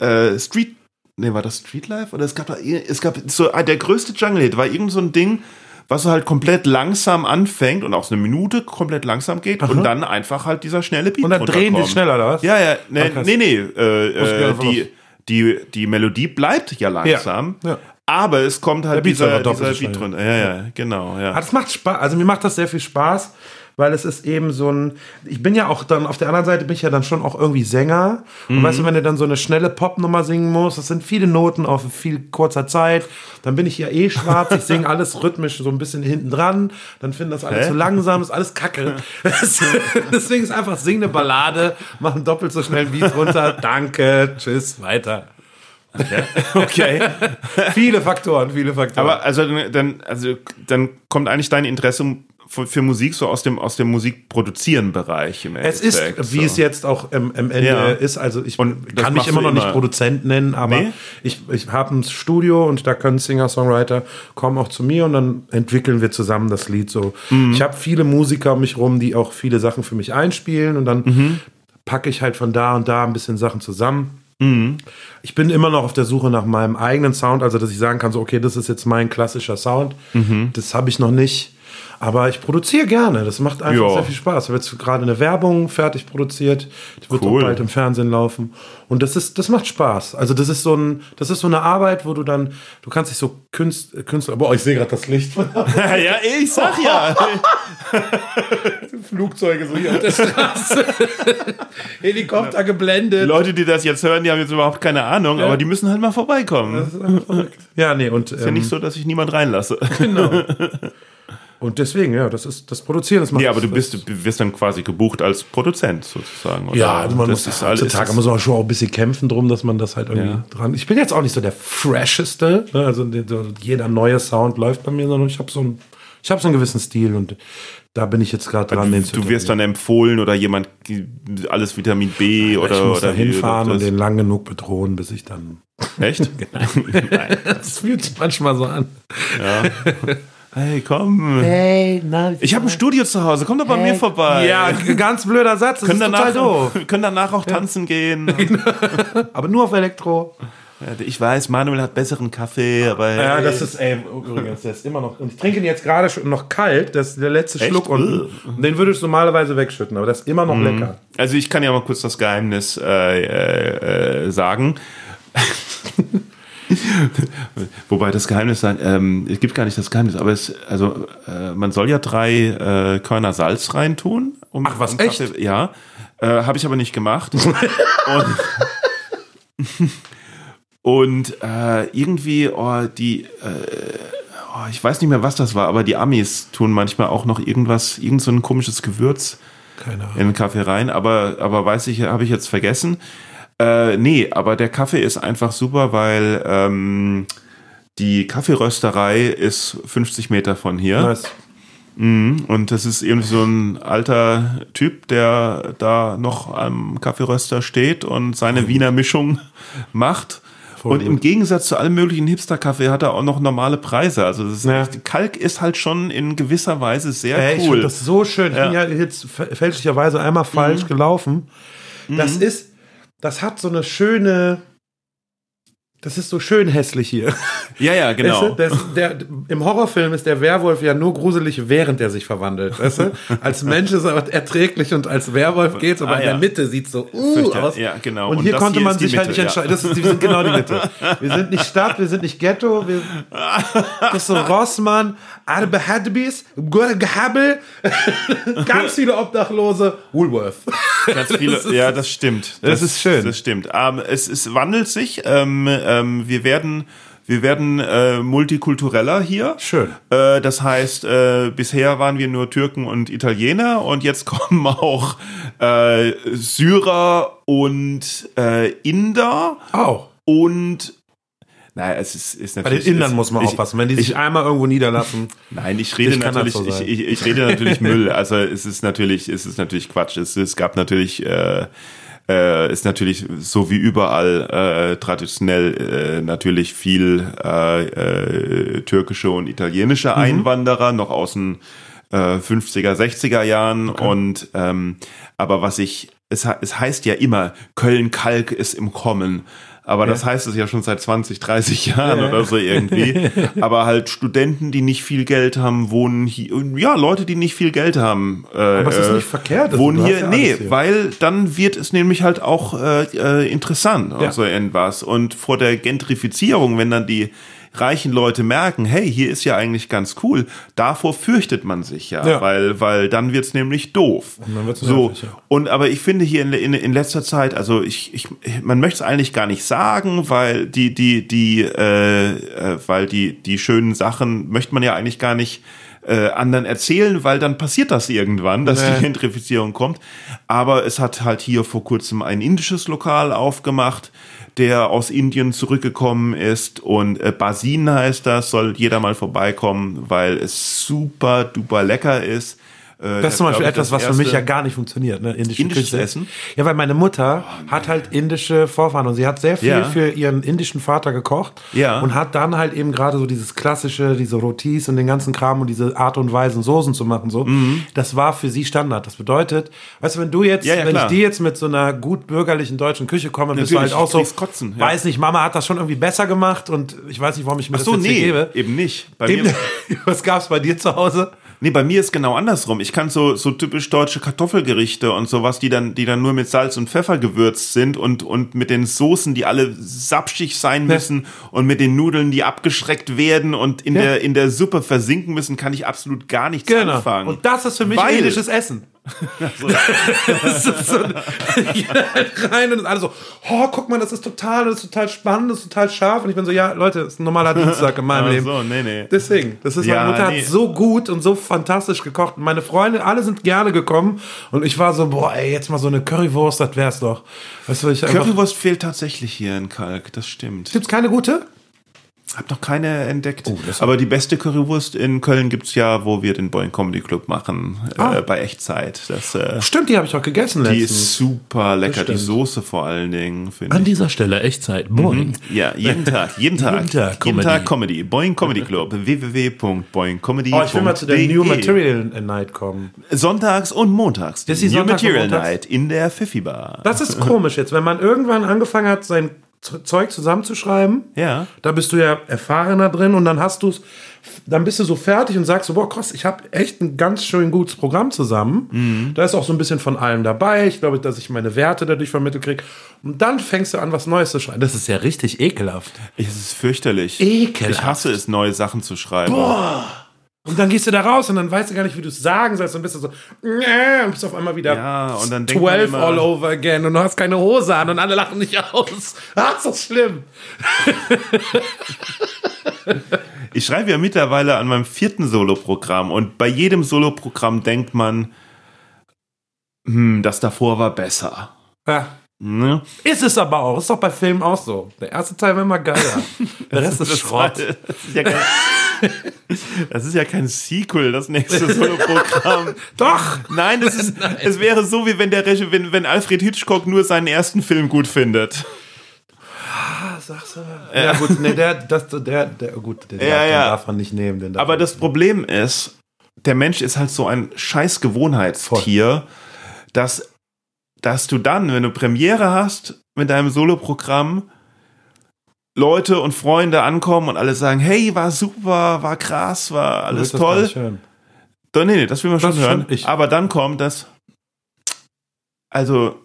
äh, Street, nee, war das Street Life? Oder es gab da, es gab so, ah, der größte Jungle-Hit war irgend so ein Ding, was halt komplett langsam anfängt und auch so eine Minute komplett langsam geht und dann einfach halt dieser schnelle Beat
Und dann drehen die schneller, oder was?
Ja, ja, nee,
krass.
nee, nee, äh, äh, die, die, die Melodie bleibt ja langsam,
ja.
aber es kommt halt dieser, dieser Beat drunter. Ja, ja, genau, ja.
Ah, das macht Spaß. Also mir macht das sehr viel Spaß, weil es ist eben so ein. Ich bin ja auch dann auf der anderen Seite bin ich ja dann schon auch irgendwie Sänger. Und weißt du, wenn du dann so eine schnelle Popnummer singen musst, das sind viele Noten auf viel kurzer Zeit. Dann bin ich ja eh schwarz. Ich singe alles rhythmisch so ein bisschen hinten dran. Dann finden das alle
Hä?
zu langsam, ist alles Kacke. Deswegen ist einfach sing eine Ballade, machen doppelt so schnell Beat runter. Danke, tschüss, weiter.
Okay.
Viele Faktoren, viele Faktoren.
Aber also dann, also dann kommt eigentlich dein Interesse für, Musik so aus dem aus dem Musikproduzieren-Bereich im
Es ist,
Endeffekt,
wie
so.
es jetzt auch im, im Ende
Ja.
ist. Also ich
Und
kann mich immer noch nicht
immer?
Produzent nennen, aber
Nee?
ich, ich habe ein Studio und da können Singer-Songwriter kommen auch zu mir und dann entwickeln wir zusammen das Lied so.
Mhm.
Ich habe viele Musiker um mich rum, die auch viele Sachen für mich einspielen und dann
Mhm.
packe ich halt von da und da ein bisschen Sachen zusammen.
Mhm.
Ich bin immer noch auf der Suche nach meinem eigenen Sound, also dass ich sagen kann, so okay, das ist jetzt mein klassischer Sound.
Mhm.
Das habe ich noch nicht. Aber ich produziere gerne. Das macht einfach
Ja.
sehr viel Spaß. Ich habe jetzt gerade eine Werbung fertig produziert. Die wird
Cool.
auch bald im Fernsehen laufen. Und das ist, das macht Spaß. Also das ist so ein, das ist so eine Arbeit, wo du dann, du kannst dich so Künst, Künstler, boah, ich sehe gerade das Licht.
ja, ich sag ja.
Flugzeuge so hier auf der Straße. Helikopter geblendet.
Leute, die das jetzt hören, die haben jetzt überhaupt keine Ahnung, aber die müssen halt mal vorbeikommen.
Das ist einfach verrückt. Ja, nee, und.
Ist ja nicht so, dass ich niemand reinlasse.
Genau. Und deswegen, ja, das ist das Produzieren. Das macht
Nee, aber du bist, du wirst dann quasi gebucht als Produzent sozusagen. Oder?
Ja, also man
das
muss
ist alles.
heutzutage muss man auch schon auch ein bisschen kämpfen drum, dass man das halt irgendwie
Ja.
dran. Ich bin jetzt auch nicht so der fresheste, ne? also jeder neue Sound läuft bei mir, sondern ich habe so ein, ich habe so einen gewissen Stil und da bin ich jetzt gerade dran. den zu
du wirst dann empfohlen oder jemand alles Vitamin B oder
ich muss
oder
da hinfahren und den lang genug bedrohen, bis ich dann.
Echt?
Das fühlt sich manchmal so an.
Hey, komm.
Hey, na,
Ich habe ein Studio zu Hause. Komm doch bei mir vorbei.
Ja, ganz blöder Satz. Das
können
ist
danach,
total doof.
können danach auch tanzen gehen.
Aber nur auf Elektro.
Ja, Ich weiß, Manuel hat besseren Kaffee, aber
Ja,
hey,
das ist, ey, übrigens, der ist immer noch. Und ich trinke ihn jetzt gerade schon noch kalt. Das ist der letzte
Echt?
Schluck unten. Und Den würde ich normalerweise wegschütten, aber das ist immer noch lecker.
Also ich kann ja mal kurz das Geheimnis äh, äh, äh, sagen. Wobei das Geheimnis sein, ähm, es gibt gar nicht das Geheimnis, aber es, also äh, man soll ja drei äh, Körner Salz reintun. Um,
Ach, was,
um
echt?
Kaffee- Ja, äh, habe ich aber nicht gemacht. und und äh, irgendwie, oh, die, äh, oh, ich weiß nicht mehr, was das war, aber die Amis tun manchmal auch noch irgendwas, irgend so ein komisches Gewürz in den Kaffee rein, aber, aber weiß ich, habe ich jetzt vergessen. Äh, nee, aber der Kaffee ist einfach super, weil ähm, die Kaffeerösterei ist 50 Meter von hier.
Nice.
Mhm. Und das ist irgendwie so ein alter Typ, der da noch am Kaffeeröster steht und seine Wiener Mischung macht.
Voll
und
gut.
im Gegensatz zu allem möglichen Hipster-Kaffee hat er auch noch normale Preise. Also das ist,
Ja.
Kalk ist halt schon in gewisser Weise sehr
Ey, ich
cool.
finde das so schön. Ich
Ja.
bin ja jetzt fä- fälschlicherweise einmal falsch gelaufen. Das ist, das hat so eine schöne. Das ist so schön hässlich hier.
ja, ja, genau.
Weißt du, das, der, Im Horrorfilm ist der Werwolf ja nur gruselig, während er sich verwandelt. Weißt du? Als Mensch ist er erträglich und als Werwolf geht's, aber
Ah,
in der
ja.
Mitte sieht so uh, aus.
ja, genau.
Und,
Und
hier
das
konnte
hier
man sich halt
Mitte,
nicht
ja.
entscheiden. Das ist, wir sind genau die Mitte. Wir sind nicht Stadt, wir sind nicht Ghetto. Wir, das ist so Rossmann, Arbe Hadbis, Gure Gehabel, ganz viele Obdachlose, Woolworth.
Ganz viele,
Das ist-
ja, das stimmt.
das ist schön.
Das stimmt. Ähm, es, es wandelt sich. Ähm, ähm, wir werden, wir werden äh, multikultureller hier.
Schön.
Äh, das heißt, äh, bisher waren wir nur Türken und Italiener und jetzt kommen auch äh, Syrer und äh, Inder
Auch.
und Naja, es ist, ist
Bei
natürlich.
den Indern
es,
muss man
ich,
aufpassen. Wenn die sich einmal irgendwo niederlassen.
Nein, ich rede
kann
natürlich,
so
ich, ich rede natürlich Müll. Also es ist natürlich, es ist natürlich Quatsch. Es, es gab natürlich, äh, äh, ist natürlich so wie überall äh, traditionell äh, natürlich viel äh, äh, türkische und italienische
Mhm.
Einwanderer noch aus den äh, 50er, 60er Jahren und ähm, aber was ich, es, es heißt ja immer, Köln-Kalk ist im Kommen. Aber das heißt es ja schon seit 20, 30 Jahren oder so irgendwie. Aber halt Studenten, die nicht viel Geld haben, wohnen hier. Ja, Leute, die nicht viel Geld haben. Äh,
Aber es ist
äh,
nicht verkehrt. Also
wohnen hier.
ja
nee,
hier.
weil dann wird es nämlich halt auch äh, äh, interessant und
Ja.
so irgendwas. Und vor der Gentrifizierung, wenn dann die reichen Leute merken, hey, hier ist ja eigentlich ganz cool, davor fürchtet man sich ja,
Ja.
weil weil dann wird's nämlich doof.
dann wird's
so
nervig, ja.
und aber ich finde hier in, in, in letzter Zeit, also ich, ich man möchte es eigentlich gar nicht sagen, weil die die die äh, äh, weil die die schönen Sachen möchte man ja eigentlich gar nicht äh, anderen erzählen, weil dann passiert das irgendwann, dass
Nee.
die Gentrifizierung kommt. Aber es hat halt hier vor kurzem ein indisches Lokal aufgemacht, der aus Indien zurückgekommen ist und äh, Basin heißt das, soll jeder mal vorbeikommen, weil es super duper lecker ist. Äh,
Das ist zum Beispiel etwas,
das
was für mich ja gar nicht funktioniert, ne? Indische
Indisches
Küche.
Essen?
Ja, weil meine Mutter hat halt indische Vorfahren und sie hat sehr viel
Ja.
für ihren indischen Vater gekocht
Ja.
und hat dann halt eben gerade so dieses klassische, diese Rotis und den ganzen Kram und diese Art und Weise, Soßen zu machen, so. Das war für sie Standard. Das bedeutet, weißt du, wenn du jetzt,
Mhm. Ja,
wenn
klar.
ich dir jetzt mit so einer gut bürgerlichen deutschen Küche komme, bist du
Natürlich,
halt auch so,
kotzen,
weiß nicht, Mama hat das schon irgendwie besser gemacht und ich weiß nicht, warum ich mir
Ach
das
so,
jetzt
nee,
gebe.
eben nicht. Bei
Eben,
mir,
was gab's bei dir zu Hause?
Nee, bei mir ist genau andersrum. Ich kann so, so typisch deutsche Kartoffelgerichte und sowas, die dann, die dann nur mit Salz und Pfeffer gewürzt sind und, und mit den Soßen, die alle sapschig sein müssen ja. und mit den Nudeln, die abgeschreckt werden und in ja. der, in der Suppe versinken müssen, kann ich absolut gar nichts genau. anfangen.
Und das ist für mich Weil, indisches Essen. So. das ist so, halt rein und alle so, oh, guck mal, das ist total, das ist total spannend, das ist total scharf. Und ich bin so, ja, Leute, das ist ein normaler Dienstag in meinem Leben. So, nee, nee. Deswegen, das ist, ja, meine Mutter nee. hat so gut und so fantastisch gekocht. Und meine Freunde, alle sind gerne gekommen. Und ich war so, boah, ey, jetzt mal so eine Currywurst, das wär's doch.
Weißt du, Currywurst fehlt tatsächlich hier in Kalk, das stimmt.
Gibt's keine gute?
Hab noch keine entdeckt. Oh, Aber die beste Currywurst in Köln gibt's ja, wo wir den Boeing Comedy Club machen, äh, ah. äh, bei Echtzeit. Das, äh,
stimmt, die habe ich auch gegessen
Die letztens. ist super lecker, die Soße vor allen Dingen.
An ich. dieser Stelle Echtzeit, Boeing.
Mhm. Ja, jeden Tag, jeden Tag. jeden Tag, jeden Tag Comedy. Boeing Comedy Club, www.boingcomedy.
Oh, ich will mal zu der New Material Night kommen.
Sonntags und montags.
Das ist die New Material
Night in der Pfiffi Bar.
Das ist komisch jetzt, wenn man irgendwann angefangen hat, sein Zeug zusammenzuschreiben.
Ja.
Da bist du ja erfahrener drin und dann hast du es, dann bist du so fertig und sagst so, boah, krass, ich habe echt ein ganz schön gutes Programm zusammen. Mhm. Da ist auch so ein bisschen von allem dabei. Ich glaube, dass ich meine Werte dadurch vermittelt kriege. Und dann fängst du an, was Neues zu schreiben. Das ist ja richtig ekelhaft.
Es ist fürchterlich.
Ekelhaft.
Ich hasse es, neue Sachen zu schreiben.
Boah. Und dann gehst du da raus und dann weißt du gar nicht, wie du es sagen sollst. Dann bist du so, äh, und bist auf einmal wieder
ja, und dann
12 immer, all over again und du hast keine Hose an und alle lachen dich aus. Ach, ist das schlimm.
ich schreibe ja mittlerweile an meinem vierten Soloprogramm und bei jedem Soloprogramm denkt man, hm, das davor war besser.
Ja. Ne? Ist es aber auch. Ist doch bei Filmen auch so. Der erste Teil war immer geiler. Der Rest ist, Schrott. Ist, ja kein,
das ist ja kein Sequel, das nächste Solo-Programm.
doch!
Nein, das ist, Nein. es wäre so, wie wenn, der wenn, wenn Alfred Hitchcock nur seinen ersten Film gut findet.
Ah, sagst du. Ja, ja gut, nee, der, das, der, der, gut, den,
ja, darf, ja.
darf man nicht nehmen.
aber das Problem ist, der Mensch ist halt so ein scheiß Gewohnheitstier, dass dass du dann, wenn du Premiere hast mit deinem Soloprogramm, Leute und Freunde ankommen und alle sagen, hey, war super, war krass, war alles toll. Das hören. Doch, nee, nee, das will man schon hören. Schon Aber dann kommt das. Also,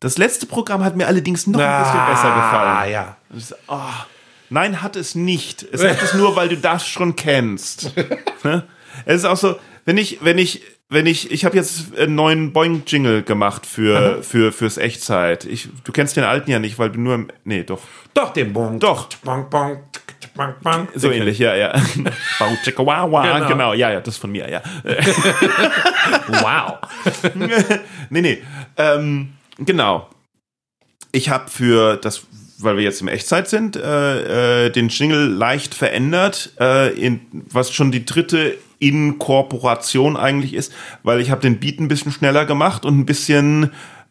das letzte Programm hat mir allerdings noch ein bisschen besser gefallen.
Ah, ja.
Oh, nein, hat es nicht. Es hat es nur, weil du das schon kennst. Ne? es ist auch so, wenn ich, wenn ich wenn ich, ich habe jetzt einen neuen Boing-Jingle gemacht für, für, fürs Echtzeit. Ich, du kennst den alten ja nicht, weil du nur im, nee, doch.
Doch, den Boing.
Doch. Bong, bong, bong, bong. So okay. ähnlich, ja, ja. genau. genau, ja, ja, das ist von mir, ja.
wow.
nee, nee, ähm, genau. Ich habe für das weil wir jetzt im Echtzeit sind, äh, äh, den Jingle leicht verändert, äh, in, was schon die dritte Inkorporation eigentlich ist, weil ich habe den Beat ein bisschen schneller gemacht und ein bisschen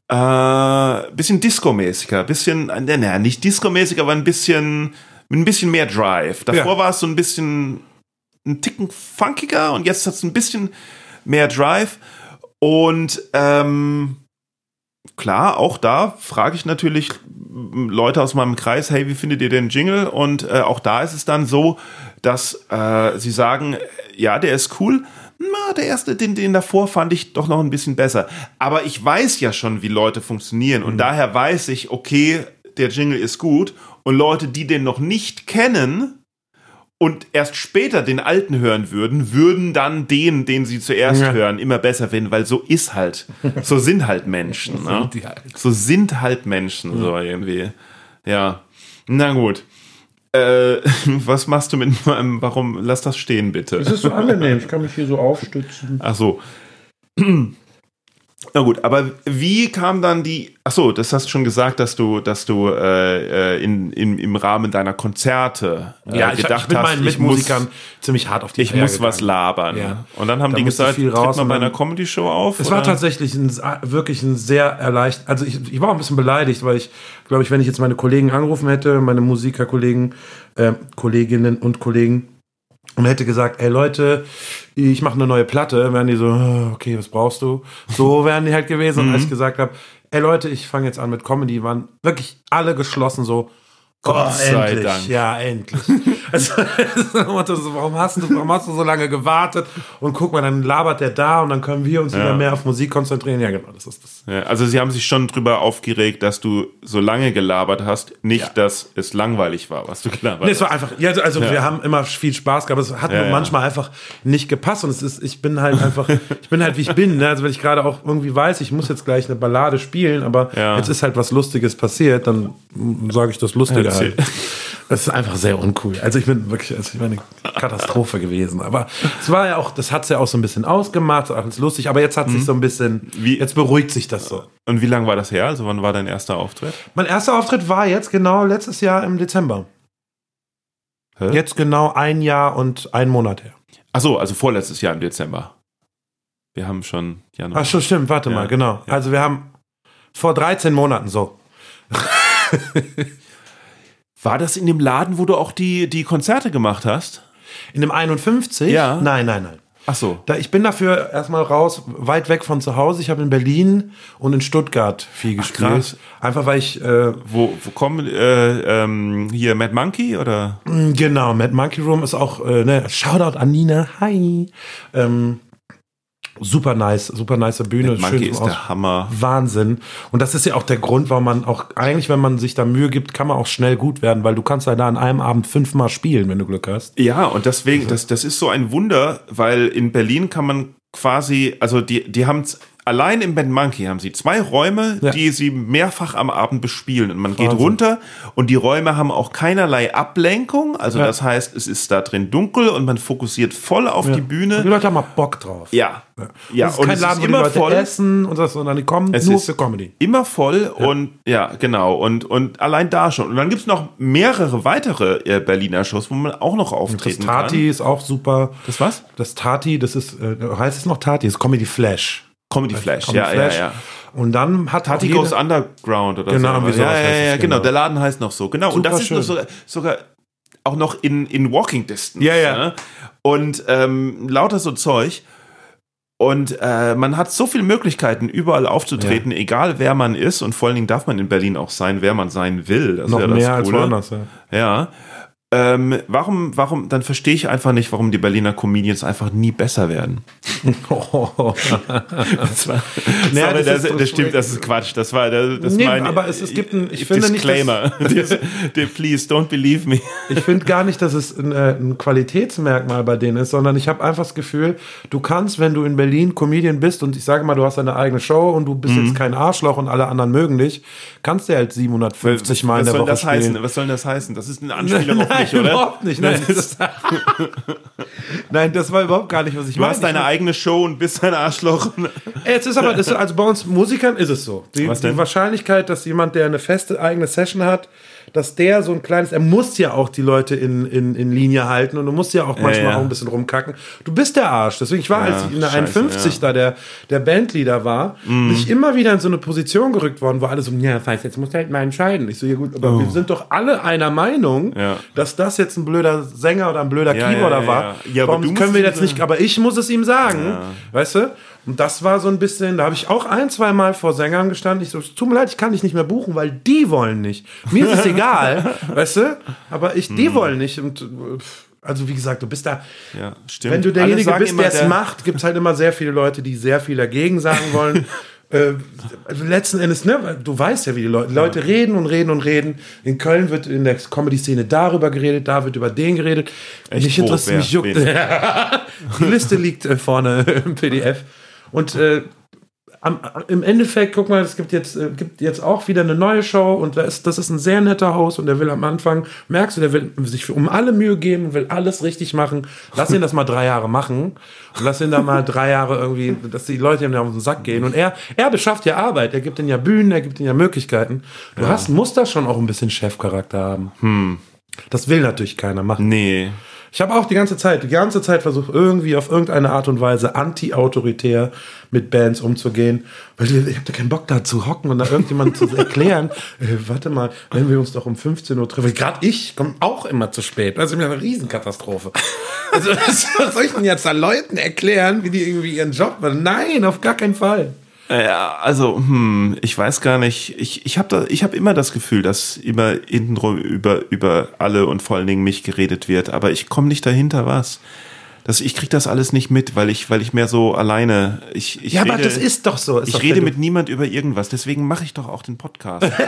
äh, bisschen Disco-mäßiger, bisschen, äh, naja, nicht Disco-mäßig, aber ein bisschen, mit ein bisschen mehr Drive. Davor ja. war es so ein bisschen ein Ticken funkiger und jetzt hat es ein bisschen mehr Drive. Und ähm, klar, auch da frage ich natürlich Leute aus meinem Kreis, hey, wie findet ihr den Jingle? Und äh, auch da ist es dann so, dass äh, sie sagen, ja, der ist cool. Na, der erste, den, den davor fand ich doch noch ein bisschen besser. Aber ich weiß ja schon, wie Leute funktionieren. Und mhm. daher weiß ich, okay, der Jingle ist gut. Und Leute, die den noch nicht kennen, und erst später den alten hören würden, würden dann den, den sie zuerst ja. hören, immer besser finden, weil so ist halt, so sind halt Menschen. ne? halt. So sind halt Menschen, so irgendwie. Ja. Na gut. Äh, was machst du mit meinem, warum, lass das stehen bitte.
Es ist so angenehm, ich kann mich hier so aufstützen.
Ach so. Na gut, aber wie kam dann die? Ach so, das hast du schon gesagt, dass du, dass du äh, äh in, in, im Rahmen deiner Konzerte
äh, ja, gedacht ich, ich bin hast, meinen Mitmusikern ziemlich hart auf die
Ich muss gegangen. was labern. Ja. Und dann haben da die gesagt,
viel raus
mal bei einer Comedy Show auf.
Es oder? war tatsächlich ein, wirklich ein sehr erleichtert. Also ich, ich war auch ein bisschen beleidigt, weil ich glaube ich, wenn ich jetzt meine Kollegen angerufen hätte, meine Musikerkollegen, äh, Kolleginnen und Kollegen und hätte gesagt, ey Leute, ich mache eine neue Platte, wären die so, ah, okay, was brauchst du? So wären die halt gewesen. Und als ich mhm. gesagt habe, ey Leute, ich fange jetzt an mit Comedy, waren wirklich alle geschlossen so,
Gott oh, sei
endlich,
Dank.
Ja, endlich. Also, warum, hast du, warum hast du so lange gewartet? Und guck mal, dann labert der da und dann können wir uns
Ja.
wieder mehr auf Musik konzentrieren. Ja, genau, das ist das.
Ja, also sie haben sich schon drüber aufgeregt, dass du so lange gelabert hast, nicht,
Ja.
dass es langweilig war, was du gelabert
Nee, es
hast.
war einfach, ja, also, also wir haben immer viel Spaß gehabt, es hat nur manchmal einfach nicht gepasst und es ist, ich bin halt einfach, ich bin halt wie ich bin, ne? also wenn ich gerade auch irgendwie weiß, ich muss jetzt gleich eine Ballade spielen, aber jetzt ist halt was Lustiges passiert, dann sage ich das Lustige halt. Das ist einfach sehr uncool. Also ich bin wirklich, also ich bin eine Katastrophe gewesen, aber es war ja auch, das hat es ja auch so ein bisschen ausgemacht, ganz lustig, aber jetzt hat sich so ein bisschen,
Wie-
jetzt beruhigt sich das so.
Und wie lange war das her? Also wann war dein erster Auftritt?
Mein erster Auftritt war jetzt genau letztes Jahr im Dezember.
Hä?
Jetzt genau ein Jahr und ein Monat her.
Ach so, also vorletztes Jahr im Dezember. Wir haben schon Januar.
Ach so, stimmt, warte
Ja,
mal, genau.
ja.
Also wir haben vor 13 Monaten so.
War das in dem Laden, wo du auch die, die Konzerte gemacht hast?
In dem 51?
Ja.
Nein, nein, nein.
Ach so.
Da, ich bin dafür erstmal raus, weit weg von zu Hause. Ich habe in Berlin und in Stuttgart viel gespielt.
krass.
Einfach weil ich, äh,
Wo, wo kommen äh, ähm, hier Mad Monkey oder?
genau, Mad Monkey Room ist auch, äh, ne, Shoutout an Nina, hi. Ähm, super nice, super nice Bühne.
Monkey
schön
ist
aus-
der Hammer.
Wahnsinn. Und das ist ja auch der Grund, warum man auch, eigentlich, wenn man sich da Mühe gibt, kann man auch schnell gut werden, weil du kannst ja da an einem Abend fünfmal spielen, wenn du Glück hast.
Ja, und deswegen, das, das ist so ein Wunder, weil in Berlin kann man quasi, also die, die haben allein im Band Monkey haben sie zwei Räume,
Ja.
die sie mehrfach am Abend bespielen. Und man geht
Wahnsinn.
runter und die Räume haben auch keinerlei Ablenkung. Also
Ja.
das heißt, es ist da drin dunkel und man fokussiert voll auf die
Und die
Bühne.
Leute haben mal Bock drauf.
Ja. Ja,
das ist
und
kein
es
Laden,
ist immer voll.
essen und das, sondern die kommen
Es
nur
ist
für Comedy.
Immer voll und ja, genau. Und, und allein da schon. Und dann gibt's noch mehrere weitere äh, Berliner Shows, wo man auch noch
Das
auftreten
Tati
kann.
ist auch super.
Das was?
Das Tati, das ist, äh, heißt es noch Tati? Das ist Comedy Flash.
Comedy Flash,
Comedy
ja,
Flash.
ja, ja.
Und dann hat auch jede-
Goes Underground oder
Genau,
so.
irgendwie sowas
ja, ja, ja, genau.
genau.
Der Laden heißt noch so. Genau. und das ist
Super schön.
sogar, sogar auch noch in, in Walking Distance.
Ja, ja.
Ne? Und ähm, lauter so Zeug. Und äh, man hat so viele Möglichkeiten, überall aufzutreten, egal wer man ist. Und vor allen Dingen darf man in Berlin auch sein, wer man sein will. Das
noch
ja das
mehr als woanders. Ja.
Ja. Ähm, warum, warum, dann verstehe ich einfach nicht, warum die Berliner Comedians einfach nie besser werden. Das war,
Naja,
sorry,
das
das, das, stimmt, das ist Quatsch. Das war das, das
Nee,
mein
aber es- es gibt ein- ich finde nicht,
Disclaimer. Dis- di- Please don't believe me.
Ich finde gar nicht, dass es ein, äh, ein Qualitätsmerkmal bei denen ist, sondern ich habe einfach das Gefühl, du kannst, wenn du in Berlin Comedian bist und ich sage mal, du hast deine eigene Show und du
Mhm.
bist jetzt kein Arschloch und alle anderen mögen dich, kannst du halt 750 Mal in
Was
der
soll
Woche
das
spielen.
heißen? Was soll das heißen? Das ist eine Anspielung auf
Nein,
mich, oder?
überhaupt nicht. Nein das, Nein, das war überhaupt gar nicht, was ich
Du
meine.
hast deine eigene Show und bist ein Arschloch.
Jetzt ist aber, das ist, also bei uns Musikern ist es so. Die,
Was denn?
die Wahrscheinlichkeit, dass jemand, der eine feste eigene Session hat, dass der so ein kleines, er muss ja auch die Leute in, in, in Linie halten und du musst ja auch manchmal
ja.
auch ein bisschen rumkacken. Du bist der Arsch. Deswegen, ich war,
Ja,
als ich in der
scheiße,
51
ja.
da der, der Bandleader war,
Mhm.
bin ich immer wieder in so eine Position gerückt worden, wo alle so, ja, das heißt, jetzt musst du halt mal entscheiden. Ich so, ja gut, aber wir sind doch alle einer Meinung,
Oh. Ja.
dass das jetzt ein blöder Sänger oder ein blöder
Ja,
Keyboarder
ja, ja,
war.
ja. Ja, aber
Warum können wir jetzt nicht, aber ich muss es ihm sagen, weißt du? Und das war so ein bisschen, da habe ich auch ein, zwei Mal vor Sängern gestanden. Ich so, es tut mir leid, ich kann dich nicht mehr buchen, weil die wollen nicht. Mir ist es egal, weißt du? Aber ich, die wollen nicht. Und äh, also wie gesagt, du bist da,
Ja, stimmt.
wenn du derjenige bist, der es macht, gibt es halt immer sehr viele Leute, die sehr viel dagegen sagen wollen. äh, letzten Endes, ne, du weißt ja, wie die Leute, die Leute reden und reden und reden. In Köln wird in der Comedy-Szene darüber geredet, da wird über den geredet.
Echt
mich interessiert, mich juckt. Die Liste liegt äh, vorne im PDF. Und äh, am, im Endeffekt, guck mal, es gibt jetzt, äh, gibt jetzt auch wieder eine neue Show und das, das ist ein sehr netter Host und der will am Anfang, merkst du, der will sich um alle Mühe geben, will alles richtig machen. Lass ihn das mal drei Jahre machen und lass ihn da mal drei Jahre irgendwie, dass die Leute ihm da auf den Sack gehen. Und er, er beschafft ja Arbeit, er gibt ihnen ja Bühnen, er gibt ihnen ja Möglichkeiten. Du hast, musst da schon auch ein bisschen Chefcharakter haben. Das will natürlich keiner machen.
Nee.
Ich habe auch die ganze Zeit, die ganze Zeit versucht, irgendwie auf irgendeine Art und Weise anti-autoritär mit Bands umzugehen. Weil ich, ich habe da keinen Bock da zu hocken und da irgendjemand zu erklären, äh, warte mal, wenn wir uns doch um 15 Uhr treffen. Gerade ich komme auch immer zu spät. Das ist mir eine Riesenkatastrophe. Also, was soll ich denn jetzt da Leuten erklären, wie die irgendwie ihren Job machen? Nein, auf gar keinen Fall.
Ja, also, hm, ich weiß gar nicht. Ich, ich habe habe immer das Gefühl, dass immer hintenrum über, über alle und vor allen Dingen mich geredet wird, aber ich komme nicht dahinter, was. Das, ich krieg das alles nicht mit, weil ich, weil ich mehr so alleine. Ich, ich
Ja,
rede,
aber das ist doch so. Ist
ich
doch,
rede mit niemand über irgendwas, deswegen mache ich doch auch den Podcast.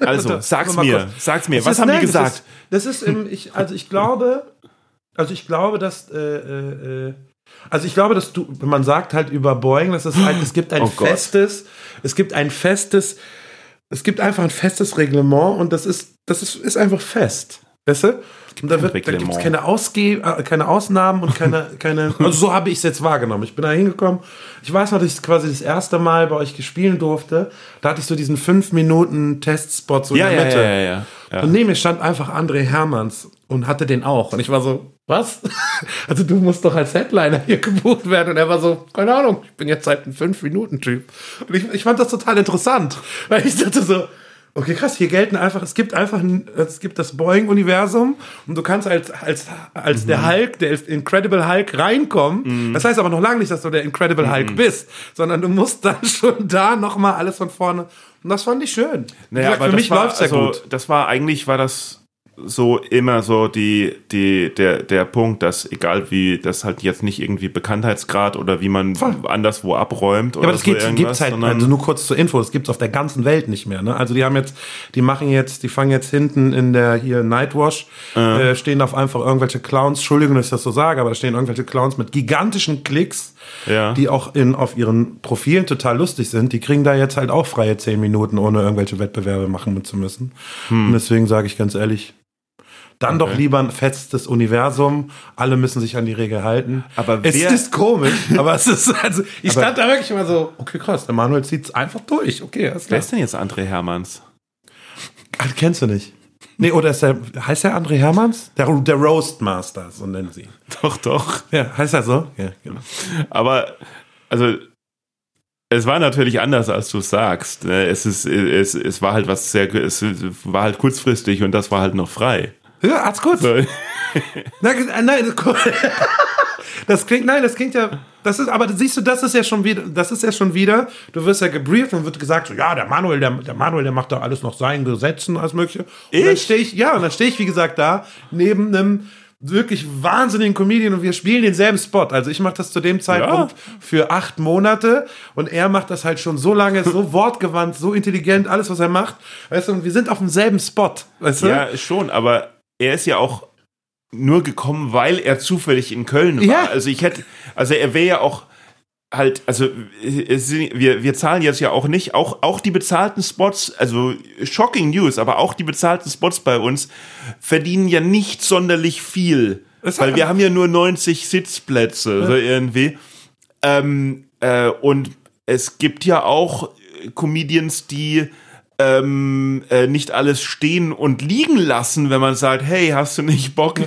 Also, sag's mir,
kurz.
sag's mir.
Das
Was haben die
nein,
gesagt?
Das ist, das ist im, ich, also ich glaube, also ich glaube, dass, äh, äh, äh, also ich glaube, dass du, man sagt halt über Boeing, dass es halt, es gibt ein
Oh
festes, es gibt ein festes, es gibt einfach ein festes Reglement und das ist, das ist, ist einfach fest. Weißt du? Und da, gibt es keine, Ausge äh, keine Ausnahmen und keine, keine. Also so habe ich es jetzt wahrgenommen. Ich bin da hingekommen. Ich weiß noch, dass ich quasi das erste Mal bei euch gespielen durfte. Da hatte ich so diesen 5 Minuten Testspot so
Ja,
in
ja,
der Mitte.
ja, ja, ja. ja.
Und neben mir stand einfach André Hermanns und hatte den auch. Und ich war so, was? Also du musst doch als Headliner hier gebucht werden. Und er war so, keine Ahnung, ich bin jetzt seit einem 5-Minuten-Typ. Und ich, ich fand das total interessant. Weil ich dachte so, okay, krass, hier gelten einfach, es gibt einfach, ein, es gibt das Boeing-Universum und du kannst als, als, als der Hulk, der ist Incredible Hulk reinkommen. Das heißt aber noch lange nicht, dass du der Incredible Hulk bist, sondern du musst dann schon da nochmal alles von vorne. Und das fand ich schön.
Naja,
gesagt,
aber
für mich
war,
läuft's ja
also,
gut.
Das war eigentlich war das so immer so die die der der Punkt, dass egal wie das halt jetzt nicht irgendwie Bekanntheitsgrad oder wie man
Voll.
anderswo abräumt
Ja, aber das
so
gibt, gibt's halt, also nur kurz zur Info, das gibt's auf der ganzen Welt nicht mehr. Ne? Also die haben jetzt, die machen jetzt, die fangen jetzt hinten in der hier Nightwash, äh, stehen auf einfach irgendwelche Clowns, Entschuldigung, dass ich das so sage, aber da stehen irgendwelche Clowns mit gigantischen Klicks,
Ja.
die auch in, auf ihren Profilen total lustig sind. Die kriegen da jetzt halt auch freie zehn Minuten, ohne irgendwelche Wettbewerbe machen zu müssen.
Hm.
Und deswegen sage ich ganz ehrlich, dann doch lieber ein festes Universum. Alle müssen sich an die Regel halten.
Aber
es
wer-
ist komisch, aber es ist also ich stand da wirklich immer so, okay, krass, der Manuel zieht's einfach durch. Okay, alles
Wer
klar.
ist denn jetzt André Hermanns?
Ach, kennst du nicht? Nee, oder ist der heißt der André Hermanns? Der, der Roastmaster, so nennen sie. ihn.
Doch, doch.
Ja, heißt er so? Ja, genau.
Aber also es war natürlich anders, als du sagst. ne? Es ist es, es war halt was sehr es war halt kurzfristig und das war halt noch frei.
Ja, hat's gut. Nein, nein, das klingt, nein, das klingt ja, das ist, aber siehst du, das ist ja schon wieder, das ist ja schon wieder, du wirst ja gebrieft und wird gesagt, so, ja, der Manuel, der, der Manuel, der macht da alles nach seinen Gesetzen, alles mögliche. Und dann
Ich?
stehe ich, ja, und dann stehe ich, wie gesagt, da, neben einem wirklich wahnsinnigen Comedian und wir spielen denselben Spot. Also ich mache das zu dem Zeitpunkt für acht Monate und er macht das halt schon so lange, so wortgewandt, so intelligent, alles, was er macht. Weißt du, und wir sind auf demselben Spot. Weißt du?
Ja, schon, aber er ist ja auch nur gekommen, weil er zufällig in Köln war.
Ja.
Also ich hätte, also er wäre ja auch halt, also sind- wir, wir zahlen jetzt ja auch nicht, auch, auch die bezahlten Spots, also shocking News, aber auch die bezahlten Spots bei uns verdienen ja nicht sonderlich viel.
Das
weil wir haben ja nur 90 Sitzplätze, so irgendwie. Ähm, äh, und es gibt ja auch äh, Comedians, die ähm, äh, nicht alles stehen und liegen lassen, wenn man sagt, hey, hast du nicht Bock,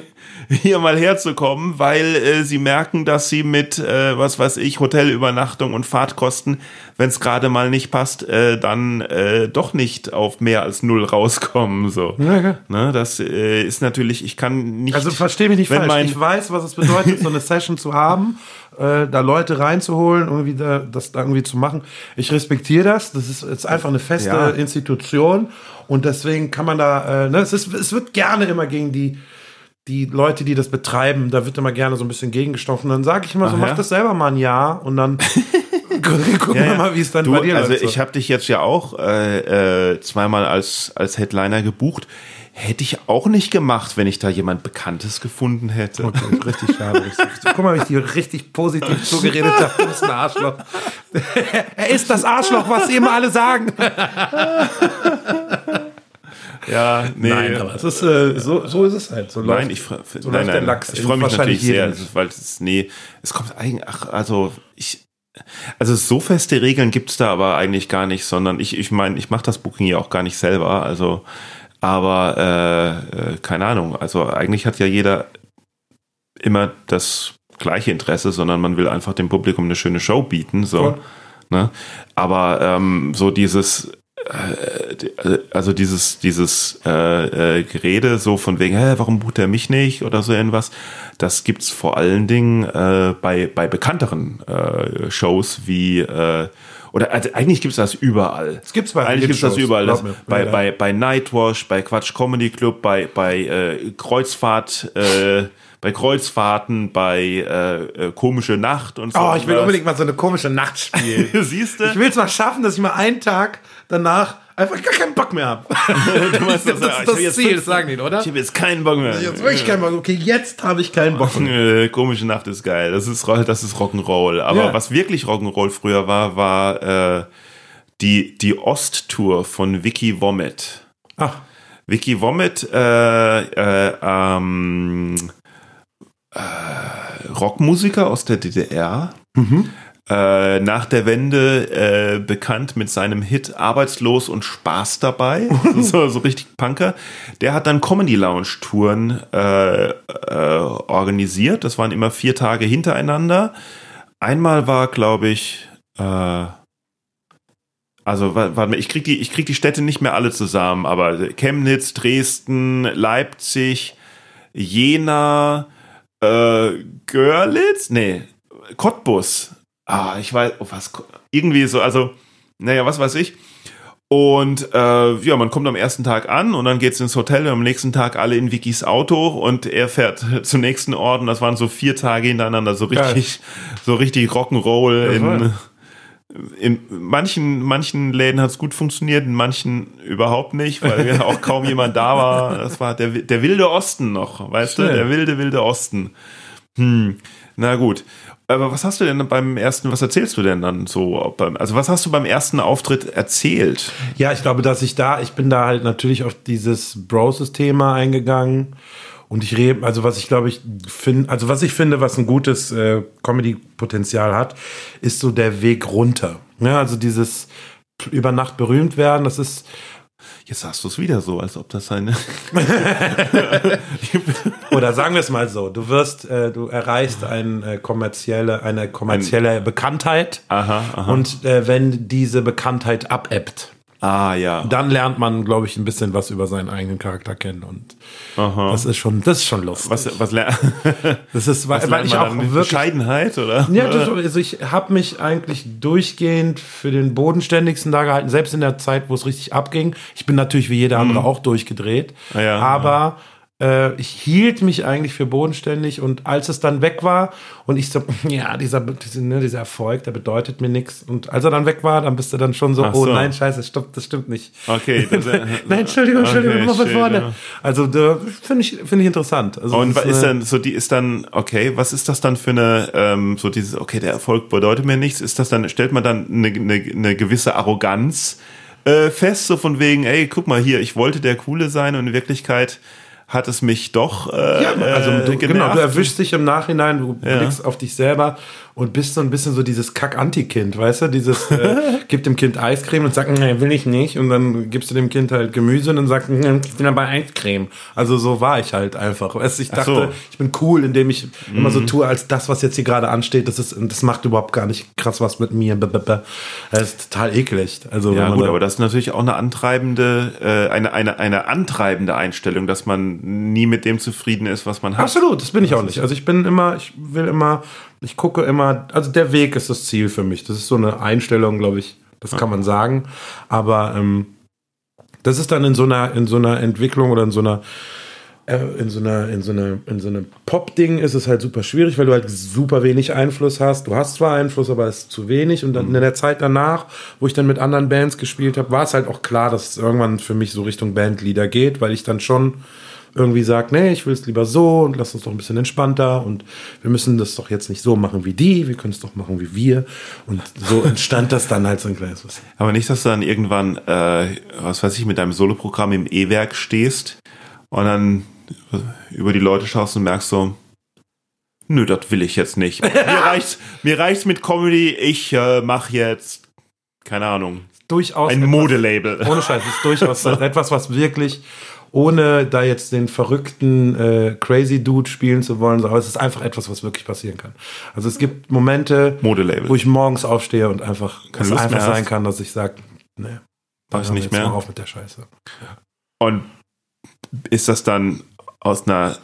hier mal herzukommen, weil äh, sie merken, dass sie mit, äh, was weiß ich, Hotelübernachtung und Fahrtkosten, wenn es gerade mal nicht passt, äh, dann äh, doch nicht auf mehr als null rauskommen. So.
Ja, ja.
Ne, das äh, ist natürlich, ich kann nicht.
Also verstehe mich nicht
wenn
falsch.
mein-
ich weiß, was es bedeutet, so eine Session zu haben, äh, da Leute reinzuholen, irgendwie da, das da irgendwie zu machen. Ich respektiere das. Das ist jetzt einfach eine feste
Ja.
Institution und deswegen kann man da, äh, ne, es, ist, es wird gerne immer gegen die die Leute, die das betreiben, da wird immer gerne so ein bisschen gegengestochen. Dann sage ich immer so,
Ach ja?
mach das selber mal ein Jahr und dann gucken wir mal, wie es dann
du,
bei dir
Also
läuft. so.
ich habe dich jetzt ja auch äh, äh, zweimal als, als Headliner gebucht. Hätte ich auch nicht gemacht, wenn ich da jemand Bekanntes gefunden hätte.
Okay, richtig schade. Guck mal, wie ich dir richtig positiv zugeredet habe. Du bist ein Arschloch. er ist das Arschloch, was immer alle sagen.
Ja, nee.
Nein, aber es ist, äh, so, so ist es halt. So
Nein,
läuft-
ich, fre-
so
nein, nein,
Lachs
ich freue mich natürlich sehr, weil es, nee, es kommt eigentlich, ach, also ich, also so feste Regeln gibt's da aber eigentlich gar nicht, sondern ich, ich meine, ich mache das Booking ja auch gar nicht selber, also, aber äh, äh, keine Ahnung, also eigentlich hat ja jeder immer das gleiche Interesse, sondern man will einfach dem Publikum eine schöne Show bieten, so,
Voll.
ne? Aber ähm, so dieses also dieses dieses äh, äh, Gerede so von wegen, hä, warum bucht er mich nicht oder so irgendwas, das gibt's vor allen Dingen äh, bei bei bekannteren äh, Shows wie äh, oder also eigentlich gibt es das überall.
Es gibt's bei
Eigentlich gibt es das
Shows,
überall. Das, bei, bei, bei Nightwash, bei Quatsch Comedy Club, bei, bei äh, Kreuzfahrt, äh, bei Kreuzfahrten, bei äh, äh, Komische Nacht und so.
Oh, ich will unbedingt mal so eine komische Nacht spielen.
Siehst du?
Ich will es mal schaffen, dass ich mal einen Tag danach einfach gar keinen Bock mehr habe.
Du meinst,
Das
ja, ich
das
hab jetzt
Ziel, das sagen die, oder?
Ich habe jetzt keinen Bock mehr.
Jetzt wirklich keinen Bock. Okay, jetzt habe ich keinen Bock mehr.
Komische Nacht ist geil. Das ist, Roll- das ist Rock'n'Roll. Aber
Ja.
was wirklich Rock'n'Roll früher war, war äh, die, die Osttour von Vicky Vomit.
Ach,
Vicky Vomit, äh, äh, ähm, äh, Rockmusiker aus der DDR. Äh, nach der Wende äh, bekannt mit seinem Hit Arbeitslos und Spaß dabei. so, so richtig Punker. Der hat dann Comedy Lounge Touren äh, äh, organisiert. Das waren immer vier Tage hintereinander. Einmal war, glaube ich, äh, also wa- warte mal, ich krieg die, ich krieg die Städte nicht mehr alle zusammen, aber Chemnitz, Dresden, Leipzig, Jena, äh, Görlitz, nee, Cottbus. Ah, ich weiß, oh, was, irgendwie so, also, naja, was weiß ich. Und äh, ja, man kommt am ersten Tag an und dann geht's ins Hotel und am nächsten Tag alle in Vikis Auto und er fährt zum nächsten Ort und das waren so vier Tage hintereinander, so richtig, so richtig Rock'n'Roll in, in manchen, manchen Läden hat's gut funktioniert, in manchen überhaupt nicht, weil auch kaum jemand da war. Das war der, der wilde Osten noch, weißt du?
Schön.
Der wilde, wilde Osten. Hm, na gut. Aber was hast du denn beim ersten, was erzählst du denn dann so? Also was hast du beim ersten Auftritt erzählt?
Ja, ich glaube, dass ich da, ich bin da halt natürlich auf dieses Broses-Thema eingegangen. Und ich rede, also was ich glaube ich finde, also was ich finde, was ein gutes äh, Comedy-Potenzial hat, ist so der Weg runter. Ja, also dieses über Nacht berühmt werden, das ist,
Jetzt sagst du es wieder so, als ob das eine.
oder sagen wir es mal so, du wirst, äh, du erreichst ein, äh, kommerzielle, eine kommerzielle Bekanntheit.
Aha, aha.
Und äh, wenn diese Bekanntheit abebbt,
Ah ja.
dann lernt man, glaube ich, ein bisschen was über seinen eigenen Charakter kennen. Und das ist schon, das ist schon lustig.
Was, was, ler
das ist,
was
weil
lernt
ich auch wirklich.
Bescheidenheit, oder?
Ja, das, also ich habe mich eigentlich durchgehend für den bodenständigsten da gehalten, selbst in der Zeit, wo es richtig abging. Ich bin natürlich wie jeder andere auch durchgedreht,
ja,
aber äh, ich hielt mich eigentlich für bodenständig und als es dann weg war und ich so, ja, dieser, dieser, ne, dieser Erfolg, der bedeutet mir nichts. Und als er dann weg war, dann bist du dann schon so, oh
so.
nein, scheiße, das stimmt, das stimmt nicht.
Okay. Das,
Nein, Entschuldigung, Entschuldigung,
Okay,
nochmal von vorne.
ja.
Also finde ich, finde ich interessant. Also,
Und was ist
eine-
dann so die ist dann okay? Was ist das dann für eine ähm, so dieses okay der Erfolg bedeutet mir nichts? Ist das dann stellt man dann eine, eine, eine gewisse Arroganz äh, fest so von wegen ey guck mal hier ich wollte der coole sein und in Wirklichkeit hat es mich doch äh,
Ja, also du,
äh,
genau, du erwischst dich im Nachhinein, du
Ja.
blickst auf dich selber und bist so ein bisschen so dieses Kack-Anti-Kind, weißt du? Dieses, äh, gib dem Kind Eiscreme und sag, nee, will ich nicht. Und dann gibst du dem Kind halt Gemüse und dann sagst, "Nee, ich bin aber Eiscreme. Also so war ich halt einfach. Weißt, ich
Ach
dachte,
so. Mhm.
ich bin cool, indem ich immer so tue, als das, was jetzt hier gerade ansteht, das ist, das macht überhaupt gar nicht krass was mit mir. Das ist total eklig. Also,
Ja gut, aber das ist natürlich auch eine antreibende, äh, eine, eine, eine antreibende Einstellung, dass man nie mit dem zufrieden ist, was man hat.
Absolut, das bin ich auch nicht. Also ich bin immer, ich will immer, ich gucke immer, also der Weg ist das Ziel für mich. Das ist so eine Einstellung, glaube ich, das kann man sagen. Aber ähm, das ist dann in so einer, in so einer Entwicklung oder in so einer äh, in so einer, in so einer, in so einem Pop-Ding ist es halt super schwierig, weil du halt super wenig Einfluss hast. Du hast zwar Einfluss, aber es ist zu wenig. Und dann in der Zeit danach, wo ich dann mit anderen Bands gespielt habe, war es halt auch klar, dass es irgendwann für mich so Richtung Bandleader geht, weil ich dann schon irgendwie sage, nee, ich will es lieber so und lass uns doch ein bisschen entspannter und wir müssen das doch jetzt nicht so machen wie die, wir können es doch machen wie wir. Und so entstand das dann halt so ein kleines bisschen.
Aber nicht, dass du dann irgendwann, äh, was weiß ich, mit deinem Soloprogramm im E-Werk stehst und dann über die Leute schaust und merkst so, nö, das will ich jetzt nicht. Mir reicht's, mir reicht's mit Comedy, ich äh, mach jetzt, keine Ahnung,
Durchaus
ein Modelabel.
Ohne Scheiß, es ist durchaus etwas, was wirklich, ohne da jetzt den verrückten äh, Crazy Dude spielen zu wollen, aber es ist einfach etwas, was wirklich passieren kann. Also es gibt Momente,
Modelabel.
wo ich morgens aufstehe und einfach,
Keine
es
Lust
einfach sein
hast.
kann, dass ich sage, nee,
Mach ich nicht mehr.
mal auf mit der Scheiße.
Und ist das dann aus einer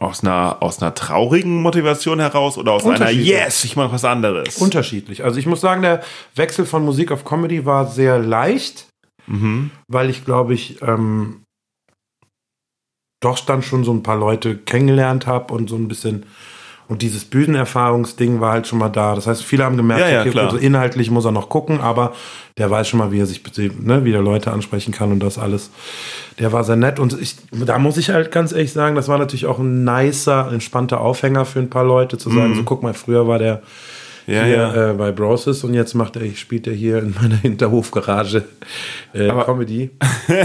aus einer, aus einer traurigen Motivation heraus oder aus einer Yes, ich mache was anderes?
Unterschiedlich. Also ich muss sagen, der Wechsel von Musik auf Comedy war sehr leicht, mhm. weil ich glaube ich ähm, doch dann schon so ein paar Leute kennengelernt habe und so ein bisschen und dieses Bühnenerfahrungsding war halt schon mal da. Das heißt, viele haben gemerkt,
ja, ja, okay,
also inhaltlich muss er noch gucken, aber der weiß schon mal, wie er sich, ne, wie er Leute ansprechen kann und das alles. Der war sehr nett. Und ich, da muss ich halt ganz ehrlich sagen, das war natürlich auch ein nicer, entspannter Aufhänger für ein paar Leute, zu sagen, mhm. so guck mal, früher war der
ja,
hier,
ja.
Äh, bei Broses und jetzt macht er, spielt er hier in meiner Hinterhofgarage äh, Comedy.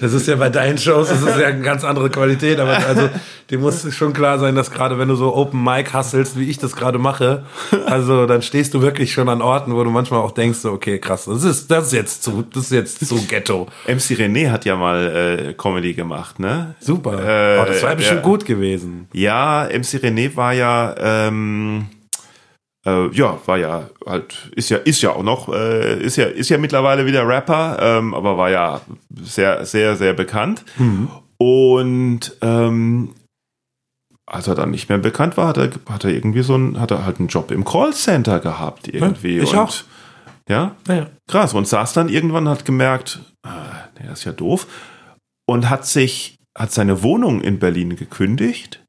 das ist ja bei deinen Shows, das ist ja eine ganz andere Qualität, aber also dir muss schon klar sein, dass gerade wenn du so Open Mic hasselst, wie ich das gerade mache, also dann stehst du wirklich schon an Orten, wo du manchmal auch denkst, so, okay, krass, das ist, das ist jetzt zu, das ist jetzt zu Ghetto.
MC René hat ja mal äh, Comedy gemacht, ne?
Super. Äh, oh, das war ja bestimmt gut gewesen.
Ja, MC René war ja, ähm, äh, ja, war ja halt, ist ja, ist ja auch noch, äh, ist ja, ist ja mittlerweile wieder Rapper, ähm, aber war ja sehr, sehr, sehr bekannt. Mhm. Und ähm, als er dann nicht mehr bekannt war, hat er, hat er irgendwie so ein, hat er halt einen Job im Callcenter gehabt irgendwie.
Ja, ich
und,
auch.
Ja? ja? Krass. Und saß dann irgendwann, hat gemerkt, ah, der ist ja doof. Und hat sich, hat seine Wohnung in Berlin gekündigt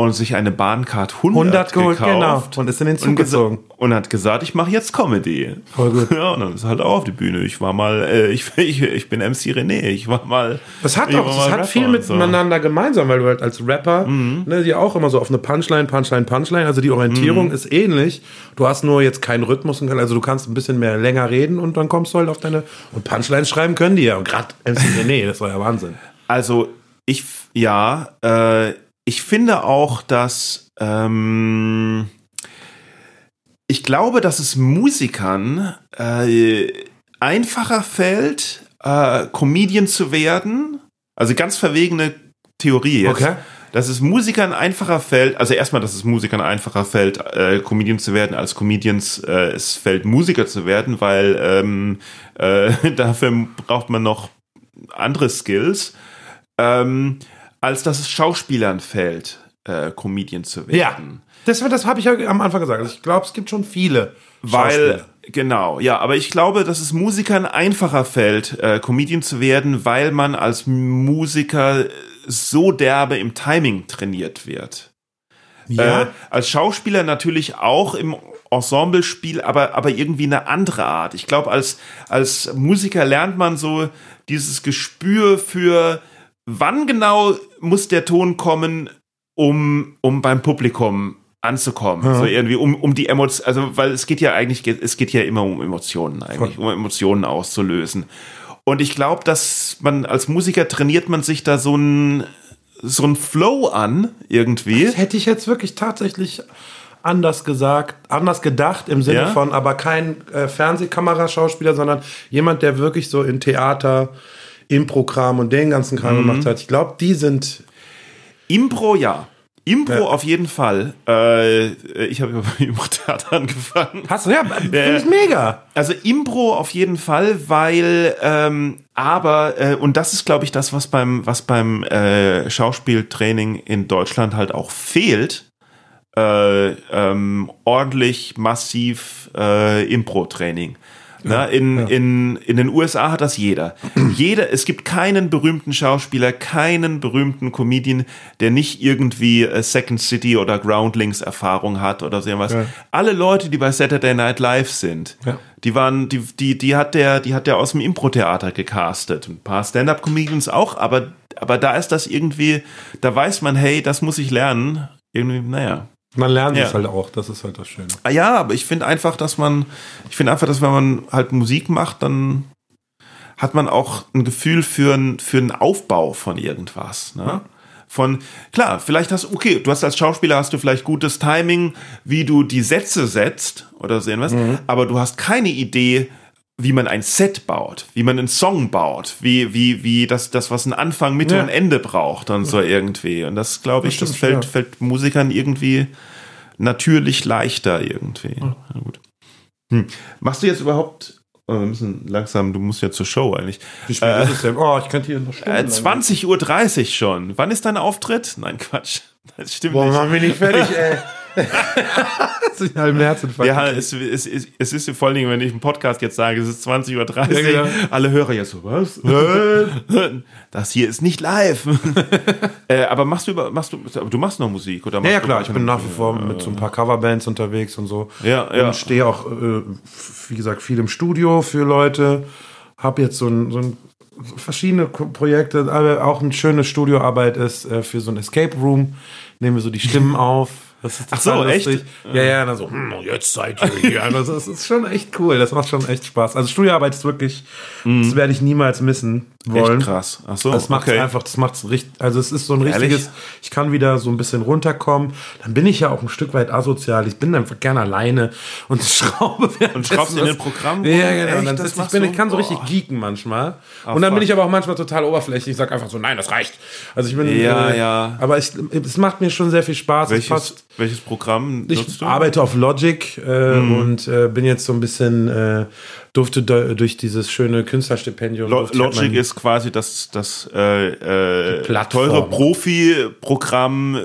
und sich eine Bahncard 100, 100 geholt, gekauft
genau. und ist in den Zug gezogen
und hat gesagt, ich mache jetzt Comedy.
Voll gut.
Ja, und dann ist halt auch auf die Bühne. Ich war mal, äh, ich, ich, ich bin MC René. Ich war mal.
Das hat auch, das hat viel miteinander so. gemeinsam, weil du halt als Rapper, mhm. ne, die auch immer so auf eine Punchline, Punchline, Punchline. Also die Orientierung mhm. ist ähnlich. Du hast nur jetzt keinen Rhythmus und also du kannst ein bisschen mehr länger reden und dann kommst du halt auf deine und Punchlines schreiben können die ja. Und gerade MC René, das war ja Wahnsinn.
Also ich, ja. Äh, ich finde auch, dass ähm, ich glaube, dass es Musikern äh, einfacher fällt, äh, Comedian zu werden. Also ganz verwegene Theorie jetzt. Okay. Dass es Musikern einfacher fällt, also erstmal, dass es Musikern einfacher fällt, äh, Comedian zu werden, als Comedians äh, es fällt, Musiker zu werden, weil ähm, äh, dafür braucht man noch andere Skills. Ähm, als dass es Schauspielern fällt, äh, Comedian zu werden.
Ja, das, das habe ich ja am Anfang gesagt. Also ich glaube, es gibt schon viele.
Weil, genau, ja, aber ich glaube, dass es Musikern einfacher fällt, äh, Comedian zu werden, weil man als Musiker so derbe im Timing trainiert wird. Ja. Äh, als Schauspieler natürlich auch im Ensemblespiel, aber, aber irgendwie eine andere Art. Ich glaube, als, als Musiker lernt man so dieses Gespür für wann genau muss der Ton kommen, um, um beim Publikum anzukommen. Ja. So irgendwie, um, um die Emotionen, also, weil es geht ja eigentlich, es geht ja immer um Emotionen eigentlich, Voll. um Emotionen auszulösen. Und ich glaube, dass man als Musiker trainiert man sich da so ein, so ein Flow an, irgendwie.
Das hätte ich jetzt wirklich tatsächlich anders gesagt, anders gedacht im Sinne ja? von, aber kein äh, Fernsehkameraschauspieler, sondern jemand, der wirklich so in Theater, Impro-Kram und den ganzen Kram mhm. gemacht hat. Ich glaube, die sind.
Impro, ja. Impro ja. auf jeden Fall. Äh, ich habe über Impro-Theater angefangen.
Hast du? Ja, finde äh, ich mega.
Also Impro auf jeden Fall, weil, ähm, aber, äh, und das ist, glaube ich, das, was beim, was beim äh, Schauspieltraining in Deutschland halt auch fehlt. Äh, ähm, ordentlich, massiv äh, Impro-Training. Ja, in, ja. in, in den USA hat das jeder. jeder. Es gibt keinen berühmten Schauspieler, keinen berühmten Comedian, der nicht irgendwie äh, Second City oder Groundlings Erfahrung hat oder so irgendwas. Ja. Alle Leute, die bei Saturday Night Live sind, die waren, die, die, die hat der, die hat der aus dem Impro-Theater gecastet. Ein paar Stand-Up-Comedians auch, aber, aber da ist das irgendwie, da weiß man, hey, das muss ich lernen. Irgendwie, naja.
Man lernt ja. es halt auch, das ist halt das Schöne.
Ah ja, aber ich finde einfach, dass man, ich finde einfach, dass wenn man halt Musik macht, dann hat man auch ein Gefühl für, ein, für einen Aufbau von irgendwas. Ne? Ja. Von, klar, vielleicht hast du, okay, du hast als Schauspieler hast du vielleicht gutes Timing, wie du die Sätze setzt oder so irgendwas, mhm. aber du hast keine Idee, wie man ein Set baut, wie man einen Song baut, wie, wie, wie das, das, was einen Anfang, Mitte ja. und Ende braucht und so irgendwie. Und das, glaube ich, das, das fällt, ja. fällt Musikern irgendwie natürlich leichter irgendwie. Ja. gut. Hm. Machst du jetzt überhaupt Oh, wir müssen langsam, du musst ja zur Show eigentlich.
Wie spät
Äh,
ist es denn? Oh, ich könnte hier noch
Äh,
stundenlang-
20.30 Uhr schon. Wann ist dein Auftritt? Nein, Quatsch. Das stimmt
Boah,
nicht.
mach mich nicht fertig, ey. Das ist ein halben Herzinfarkt.
Ja, es, es, es, es ist vor allen Dingen, wenn ich im Podcast jetzt sage, es ist 20.30 Uhr,
Ja, genau.
alle Hörer jetzt so, was? das hier ist nicht live. äh, aber machst du über, machst du, du machst noch Musik oder
Ja,
machst
ja
du
klar, ich bin nach wie vor mit so ein paar Coverbands unterwegs und so.
Ja, ja.
Und stehe auch, äh, wie gesagt, viel im Studio für Leute. Hab jetzt so ein, so ein verschiedene Projekte, aber auch eine schöne Studioarbeit ist äh, für so ein Escape Room. Nehmen wir so die Stimmen auf. Das ist
Ach so,
total
echt?
lustig. Ja, ja, dann so, hm, jetzt seid ihr hier. Also, das ist schon echt cool. Das macht schon echt Spaß. Also Studioarbeit ist wirklich, das werde ich niemals missen wollen.
Mhm. Echt krass. Ach so,
Das macht
okay.
einfach, das macht's richtig, also es ist so ein
Ehrlich?
richtiges, ich kann wieder so ein bisschen runterkommen. Dann bin ich ja auch ein Stück weit asozial. Ich bin einfach gerne alleine und schraube
Und schraubst in den Programmen rum?
Ja, genau.
Echt?
Dann sitz, ich, bin, ich kann so richtig
Boah.
geeken manchmal. und dann
fuck.
bin ich aber auch manchmal total oberflächlich. Ich sag einfach so, nein, das reicht. Also ich bin,
Ja,
äh,
ja.
aber ich, es macht mir schon sehr viel Spaß. Es
Welches. Welches Programm
Ich
nutzt du? Mhm.
arbeite auf Logic äh, und äh, bin jetzt so ein bisschen, äh, durfte durch dieses schöne Künstlerstipendium.
Lo
ich halt
Logic ist quasi das, das äh, äh, teure Profi-Programm,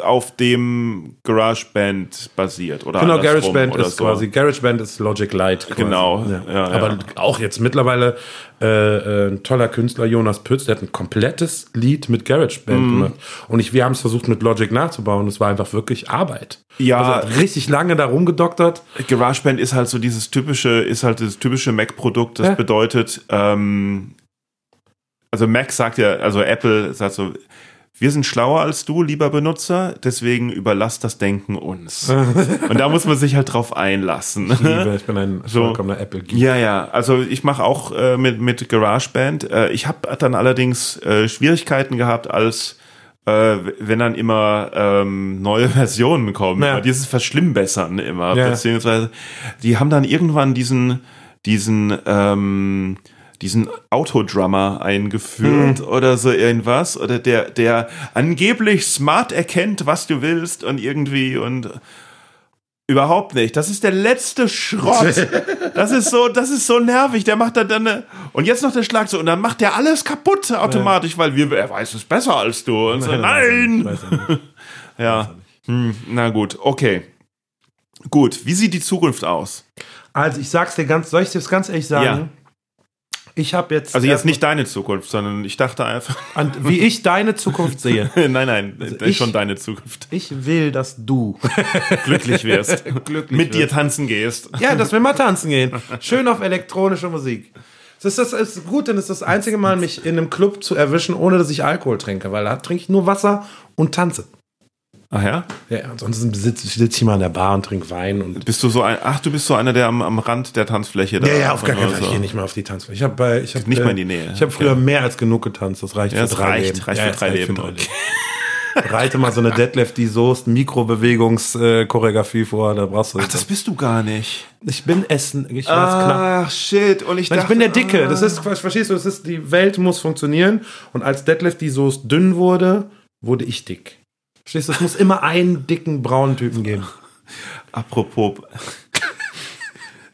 auf dem GarageBand basiert. Oder
Genau, GarageBand ist
so.
quasi, GarageBand ist Logic Lite. Quasi.
Genau,
Ja.
ja,
Aber
ja.
auch jetzt mittlerweile äh, äh, ein toller Künstler, Jonas Pütz, der hat ein komplettes Lied mit GarageBand
Mhm.
gemacht. Und ich, wir haben es versucht mit Logic nachzubauen. Es war einfach wirklich Arbeit.
Ja.
Also hat richtig lange da rumgedoktert.
GarageBand ist halt so dieses typische, ist halt das typische Mac-Produkt. Das
Ja.
bedeutet, ähm, also Mac sagt ja, also Apple sagt so, wir sind schlauer als du, lieber Benutzer, deswegen überlass das Denken uns. Und da muss man sich halt drauf einlassen.
Ich liebe, ich bin ein
So.
vollkommener Apple-Geek.
Ja, ja. Also ich mache auch äh, mit, mit GarageBand. Äh, ich habe dann allerdings äh, Schwierigkeiten gehabt, als äh, wenn dann immer ähm, neue Versionen kommen.
Ja.
Dieses Verschlimmbessern immer.
Ja.
Beziehungsweise die haben dann irgendwann diesen, diesen, ähm, diesen Autodrummer eingeführt
Hm.
oder so irgendwas. Oder der, der angeblich smart erkennt, was du willst und irgendwie und Überhaupt nicht. Das ist der letzte Schrott. Das ist so, das ist so nervig. Der macht dann dann eine, und jetzt noch der Schlag so und dann macht der alles kaputt automatisch, weil wir, er weiß es besser als du. Und so, nein.
Ja.
Hm, na gut, okay. Gut. Wie sieht die Zukunft aus?
Also ich sag's dir ganz, soll ich dir das ganz ehrlich sagen?
Ja.
Ich habe jetzt,
Also jetzt nicht deine Zukunft, sondern ich dachte einfach,
an, wie ich deine Zukunft sehe.
nein, nein, das ist
ich-
schon deine Zukunft.
Ich will, dass du
Glücklich wirst.
glücklich
Mit dir
wirst.
tanzen gehst.
Ja, dass wir mal tanzen gehen. Schön auf elektronische Musik. Das ist, das ist gut, denn es ist das einzige Mal, mich in einem Club zu erwischen, ohne dass ich Alkohol trinke, weil da trinke ich nur Wasser und tanze.
Ach ja?
Ja, ansonsten sitze sitz ich mal in der Bar und trinke Wein und.
Bist du so ein, ach, du bist so einer, der am, am Rand der Tanzfläche da
Ja, ja, auf gar keinen
oder
Fall.
so.
Ich gehe nicht mehr auf die Tanzfläche. Ich habe bei, ich habe
Nicht mal in die Nähe.
Ich habe früher mehr als genug getanzt. Das reicht
Ja,
für
das
drei
reicht,
Leben.
reicht
ja,
für drei Leben.
Reite mal so eine Deadlift die Soest Mikrobewegungschoreografie vor, da brauchst du.
Ach, das bist du gar nicht.
ich bin Essen, ich.
Ach, shit. Und ich
Weil
dachte,
ich bin der Dicke.
ah.
Das ist, verstehst du, das ist, die Welt muss funktionieren. Und als Deadlift die Soße dünn wurde, wurde ich dick. Verstehst du, es muss immer einen dicken braunen Typen geben.
Apropos.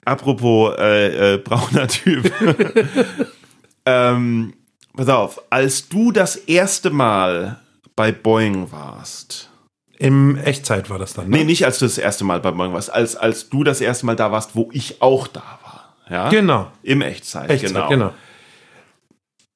Apropos äh, äh, brauner Typ. ähm, pass auf, als du das erste Mal bei Boeing warst.
Im Echtzeit war das dann. Ne?
Nee, nicht als du das erste Mal bei Boeing warst, als, als du das erste Mal da warst, wo ich auch da war. Ja?
Genau.
Im Echtzeit,
Echtzeit,
genau.
genau.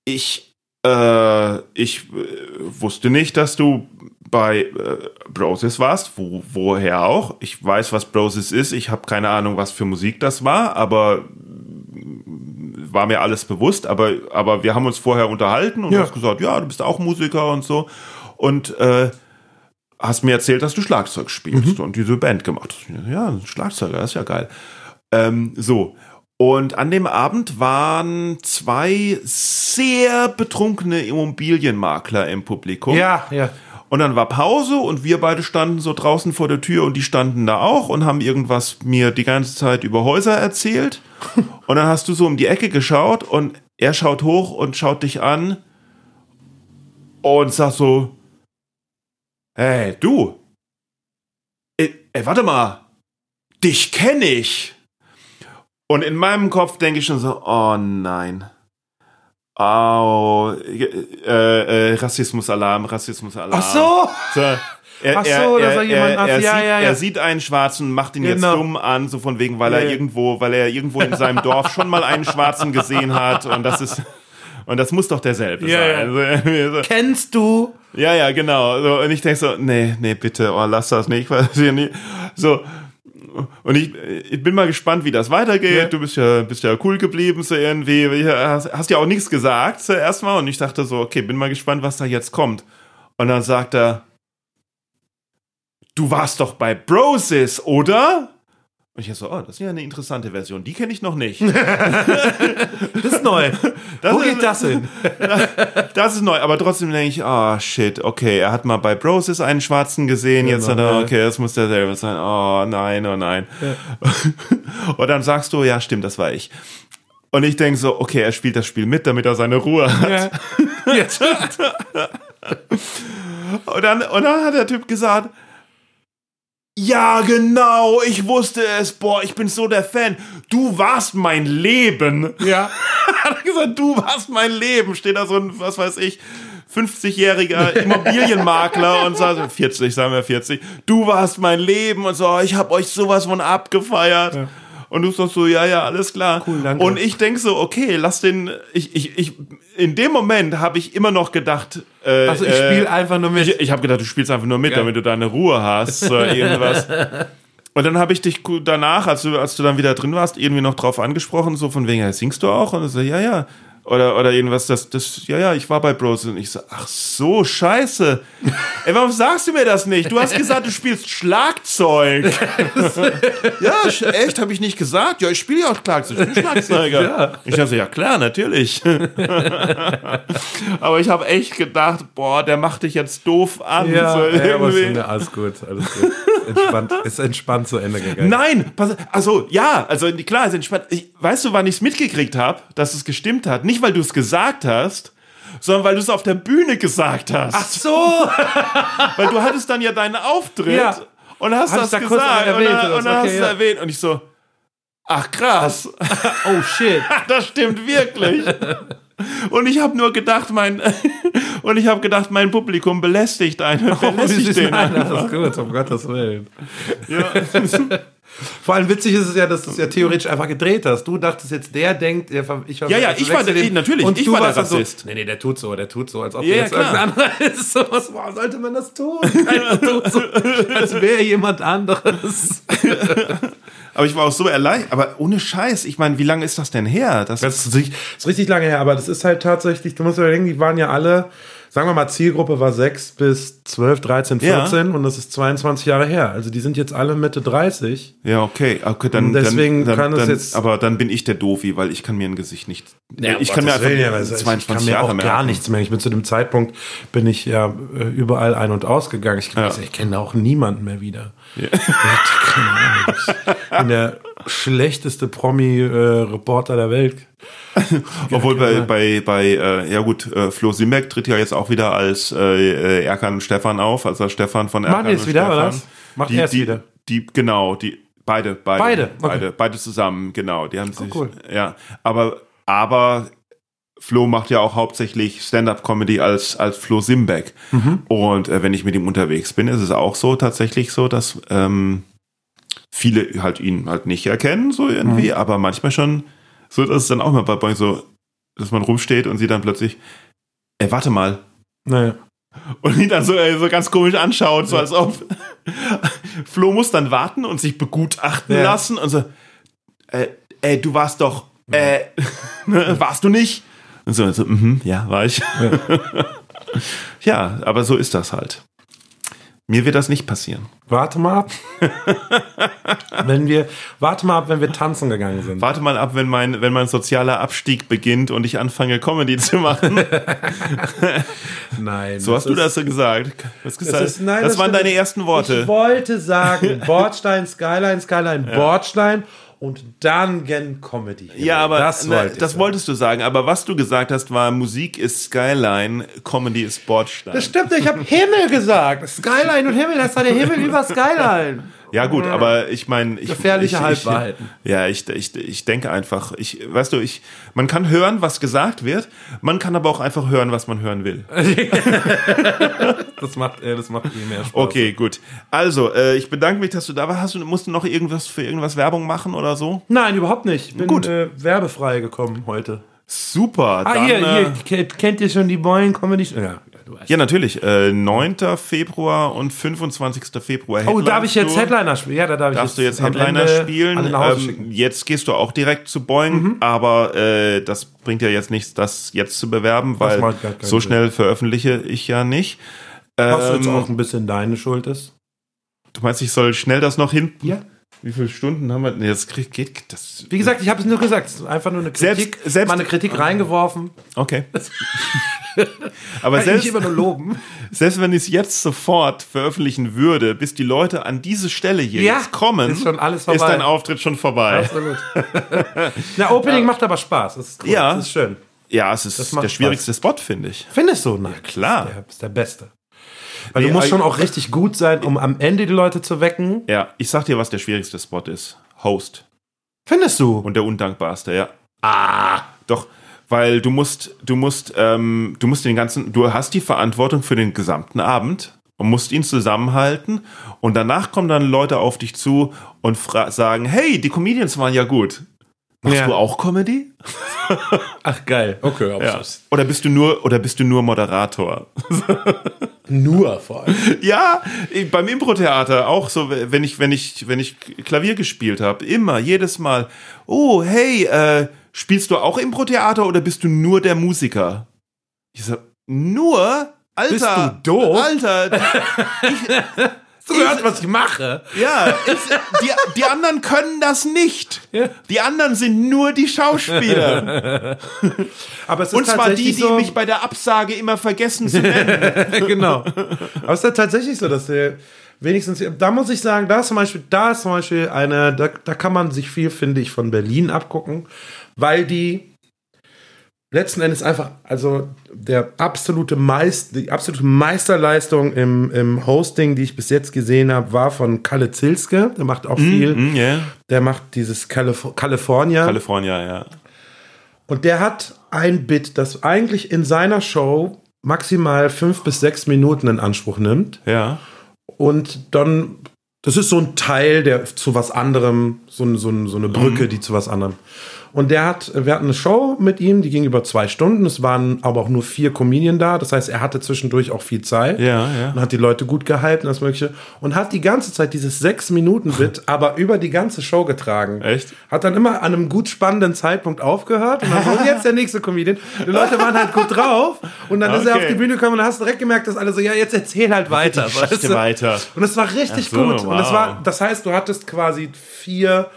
Ich, äh, ich äh, wusste nicht, dass du bei äh, Broses warst, wo, woher auch. Ich weiß, was Broses ist. Ich habe keine Ahnung, was für Musik das war, aber mm, war mir alles bewusst. Aber, aber wir haben uns vorher unterhalten und
Ja.
du hast gesagt, ja, du bist auch Musiker und so. Und äh, hast mir erzählt, dass du Schlagzeug spielst und diese Band gemacht hast. Ja, Schlagzeuger, das ist ja geil. Ähm, so. Und an dem Abend waren zwei sehr betrunkene Immobilienmakler im Publikum.
Ja, ja.
Und dann war Pause und wir beide standen so draußen vor der Tür und die standen da auch und haben irgendwas mir die ganze Zeit über Häuser erzählt. Und dann hast du so um die Ecke geschaut und er schaut hoch und schaut dich an und sagt so, hey, du, ey, ey warte mal, dich kenne ich. Und in meinem Kopf denke ich schon so, oh nein. Oh, äh, äh, Rassismusalarm, Rassismusalarm.
Ach so!
so er,
Ach so,
er,
da soll jemand-
er, er,
ja,
sieht,
ja, ja.
er sieht einen Schwarzen, macht ihn jetzt
Genau.
dumm an, so von wegen, weil er
Ja, ja.
irgendwo, weil er irgendwo in seinem Dorf schon mal einen Schwarzen gesehen hat und das ist und das muss doch derselbe sein. Also,
Kennst du?
ja, ja, genau. So, und ich denke so, nee, nee, bitte, oh, lass das nicht. Weil hier nie, so. Und ich, ich bin mal gespannt, wie das weitergeht.
Ja.
Du bist ja, bist ja cool geblieben, so irgendwie. Hast, hast ja auch nichts gesagt zuerst mal. Und ich dachte so, okay, bin mal gespannt, was da jetzt kommt. Und dann sagt er, du warst doch bei Brosis, oder? Und ich so, oh, das ist ja eine interessante Version. Die kenne ich noch nicht.
Das ist neu.
Das
Wo
ist-
geht das hin?
Das ist neu, aber trotzdem denke ich, ah, shit, okay, er hat mal bei Brosis einen Schwarzen gesehen, jetzt hat
Genau,
er,
ja.
okay, das muss derselbe sein, oh nein, oh nein. Und dann sagst du, ja, stimmt, das war ich. Und ich denke so, okay, er spielt das Spiel mit, damit er seine Ruhe hat.
Ja. Jetzt.
Und, dann, und dann hat der Typ gesagt, ja, genau, ich wusste es, boah, ich bin so der Fan. Du warst mein Leben.
Ja.
hat er gesagt, du warst mein Leben. Steht da so ein, was weiß ich, 50-jähriger Immobilienmakler und sagt, 40, sagen wir 40, du warst mein Leben und so, ich hab euch sowas von abgefeiert. Und du sagst so, ja, ja, alles klar.
Cool, danke.
Und ich denk so, okay, lass den, ich, ich, ich, in dem Moment habe ich immer noch gedacht, äh,
Also ich
äh,
spiele einfach nur mit.
ich, ich habe gedacht, du spielst einfach nur mit,
Geil.
damit du deine Ruhe hast oder irgendwas. Und dann habe ich dich danach, als du, als du dann wieder drin warst, irgendwie noch drauf angesprochen, so von wegen, ja, singst du auch? Und ich so, ja, ja. Oder, oder irgendwas, das, das, ja, ja, ich war bei Bros. Und ich so, ach so, scheiße. Ey, warum sagst du mir das nicht? Du hast gesagt, du spielst Schlagzeug. ja, echt, habe ich nicht gesagt? Ja, ich spiele ja auch Schlagzeug. Ich bin Schlagzeuger.
Ja.
Ich dachte, so, ja klar, natürlich. aber ich habe echt gedacht, boah, der macht dich jetzt doof an.
Ja,
so
ja, aber
irgendwie.
ist, alles gut, alles gut. Entspannt, ist entspannt zu Ende gegangen.
Nein, pass, also ja, also klar, ist entspannt. Ich, weißt du, wann ich es mitgekriegt habe, dass es gestimmt hat? Nicht, weil du es gesagt hast, sondern weil du es auf der Bühne gesagt hast.
Ach so!
Weil du hattest dann ja deinen Auftritt
Ja.
und hast
Hab
das
da
gesagt
erwähnt
und dann, und dann
okay,
hast du es
ja.
erwähnt und ich so, ach krass,
Oh shit.
das stimmt wirklich. Und ich habe nur gedacht, mein und ich habe gedacht, mein Publikum belästigt einen, belästigt den
Nein,
einfach.
das ist gut, um Gottes Willen.
Ja.
Vor allem witzig ist es ja, dass du es ja theoretisch einfach gedreht hast. Du dachtest jetzt, der denkt, der ver- ich
Ja, ja, ich war der-
den.
natürlich,
und
ich
du
war der Rassist.
So, nee, nee, der tut so, der tut so, als ob
Ja,
jetzt
klar.
irgendein anderer ist. So, was, warum sollte man das tun? So, als wäre jemand anderes.
Aber ich war auch so erleichtert. Aber ohne Scheiß, ich meine, wie lange ist das denn her? Das,
Das ist, richtig- ist richtig lange her, aber das ist halt tatsächlich, du musst überlegen, die waren ja alle, sagen wir mal, Zielgruppe war 6 bis 12, 13,
Ja.
14 und das ist 22 Jahre her. Also die sind jetzt alle Mitte 30.
ja, okay. okay dann,
Deswegen
dann, dann,
kann es
dann,
jetzt-
Aber dann bin ich der Doofi, weil ich kann mir ein Gesicht nicht.
Ja,
ich kann mir einfach
ja, weil
22
ich kann mir
Jahre
auch
mehr.
gar nichts mehr. Ich bin zu dem Zeitpunkt, bin ich ja äh, überall ein- und ausgegangen. Ich,
Ja.
ich kenne auch niemanden mehr wieder. Ahnung. Ich bin der schlechteste Promi-Reporter der Welt.
Obwohl bei, bei, bei äh, ja gut, äh, Flo Simek tritt ja jetzt auch wieder als äh, äh, Erkan und Stefan auf, also Stefan von Erkan
Machen die jetzt
und
wieder,
Stefan.
oder was? Macht
die,
er es
die,
wieder?
Die, genau, die, beide, beide.
Beide, okay.
Beide, beide zusammen, genau. Die haben sich,
cool.
ja, aber, aber Flo macht ja auch hauptsächlich Stand-up-Comedy als, als Flo Simbeck.
Mhm.
Und äh, wenn ich mit ihm unterwegs bin, ist es auch so tatsächlich so, dass ähm, viele halt ihn halt nicht erkennen, so irgendwie,
Mhm.
aber manchmal schon so, dass es dann auch mal bei Boing so, dass man rumsteht und sie dann plötzlich, ey, warte mal.
Naja.
Und ihn dann so, äh, so ganz komisch anschaut, so als ob Flo muss dann warten und sich begutachten
Ja.
lassen und so, äh, ey, du warst doch, äh, ne, warst du nicht? Und so, so mhm, ja, war ich. ja, aber so ist das halt. Mir wird das nicht passieren.
Warte mal ab. wenn wir, warte mal ab, wenn wir tanzen gegangen sind.
Warte mal ab, wenn mein, wenn mein sozialer Abstieg beginnt und ich anfange, Comedy zu machen.
Nein.
So hast du das so gesagt. Du hast gesagt
ist- nein,
das,
das
waren deine ersten Worte.
Ich wollte sagen, Bordstein, Skyline, Skyline, Bordstein und dann Gen Comedy.
Ja, aber
das,
ne,
wollte
das
sagen.
wolltest du sagen. Aber was du gesagt hast, war Musik ist Skyline, Comedy ist Bordstein.
Das stimmt, ich habe Himmel gesagt. Skyline und Himmel, das war der Himmel über Skyline.
Ja, gut, aber ich meine, ich.
Gefährliche
ich,
Halbwahrheiten.
Ich, ja, ich, ich, ich denke einfach, ich, weißt du, ich, man kann hören, was gesagt wird, man kann aber auch einfach hören, was man hören will.
Das macht, äh, das macht viel mehr Spaß.
Okay, gut. Also, äh, ich bedanke mich, dass du da warst. Hast du, musst du noch irgendwas für irgendwas Werbung machen oder so?
Nein, überhaupt nicht. Ich bin
Gut.
Äh, werbefrei gekommen heute.
Super.
Ah,
dann,
hier,
äh,
hier, kennt- kennt ihr schon die Boyen Comedy? Ja, du weißt.
Ja, natürlich. Äh, 9. Februar und 25. Februar.
Oh, darf ich jetzt Headliner spielen? Ja, da darf ich
Darfst du jetzt Headliner spielen? Ähm.
Mhm.
jetzt gehst du auch direkt zu Boeing, aber äh, das bringt ja jetzt nichts, das jetzt zu bewerben, weil so
Sinn.
schnell veröffentliche ich ja nicht.
Was jetzt
Ähm,
auch ein bisschen deine Schuld ist.
du meinst, ich soll schnell das noch hinten?
Ja.
Wie viele Stunden haben wir? Nee, das geht das.
Wie gesagt, ich habe es nur gesagt. es ist Einfach nur eine Kritik.
Selbst- selbst-
mal eine Kritik reingeworfen.
Okay. aber
Kann ich
selbst,
nicht immer nur loben.
selbst wenn ich es jetzt sofort veröffentlichen würde, bis die Leute an diese Stelle hier
Ja,
jetzt kommen,
ist schon alles
ist
vorbei.
dein Auftritt schon vorbei.
Absolut. Na, Opening macht aber Spaß. Das ist cool.
Ja.
Das ist schön.
Ja, es ist der schwierigste Spot, finde ich.
Findest du? Na
klar.
Das ist der, ist der Beste. Weil
Nee,
du musst
eig-
schon auch richtig gut sein, um am Ende die Leute zu wecken.
Ja, ich sag dir, was der schwierigste Spot ist. Host.
Findest du?
Und der undankbarste, ja. Ah, doch, weil du musst, du musst, ähm, du musst den ganzen, du hast die Verantwortung für den gesamten Abend und musst ihn zusammenhalten und danach kommen dann Leute auf dich zu und sagen, hey, die Comedians waren ja gut. Machst
Ja.
du auch Comedy?
Ach geil. Okay,
Ja. Oder bist du nur, oder bist du nur Moderator?
nur vor allem.
Ja, ich- beim Impro-Theater auch so, wenn ich, wenn ich, wenn ich Klavier gespielt habe, immer, jedes Mal. Oh, hey, äh, spielst du auch Impro-Theater oder bist du nur der Musiker? Ich so, nur? Alter,
Bist du doof?
Alter,
Hast du gehört, was ich mache?
ja, ich, die, die anderen können das nicht.
Ja.
Die anderen sind nur die Schauspieler.
Aber es ist
Und zwar die, die
so,
mich bei der Absage immer vergessen zu nennen.
genau. Aber es ist ja tatsächlich so, dass der wenigstens, da muss ich sagen, da ist zum Beispiel, da ist zum Beispiel eine, da, da kann man sich viel, finde ich, von Berlin abgucken, weil die letzten Endes einfach, also der absolute Meist, die absolute Meisterleistung im, im Hosting, die ich bis jetzt gesehen habe, war von Kalle Zilske. Der macht auch viel.
Hm, ja.
Der macht dieses Calif California.
California, ja.
Und der hat ein Bit, das eigentlich in seiner Show maximal fünf bis sechs Minuten in Anspruch nimmt.
Ja.
Und dann, das ist so ein Teil, der zu was anderem, so, so, so eine Brücke, die zu was anderem. Und der hat, wir hatten eine Show mit ihm, die ging über zwei Stunden. Es waren aber auch nur vier Comedien da. Das heißt, er hatte zwischendurch auch viel Zeit.
Ja, ja.
Und hat die Leute gut gehypt und das Mögliche. Und hat die ganze Zeit dieses Sechs-Minuten-Bit aber über die ganze Show getragen.
Echt?
Hat dann immer an einem gut spannenden Zeitpunkt aufgehört. Und dann wurde jetzt der nächste Comedian. Die Leute waren halt gut drauf. Und dann ist er
Okay.
auf die Bühne gekommen und dann hast direkt gemerkt, dass alle so, ja, jetzt erzähl halt weiter. Weißt du?
weiter.
Und es war richtig
so,
gut. Und das
wow.
war, das heißt, du hattest quasi vier,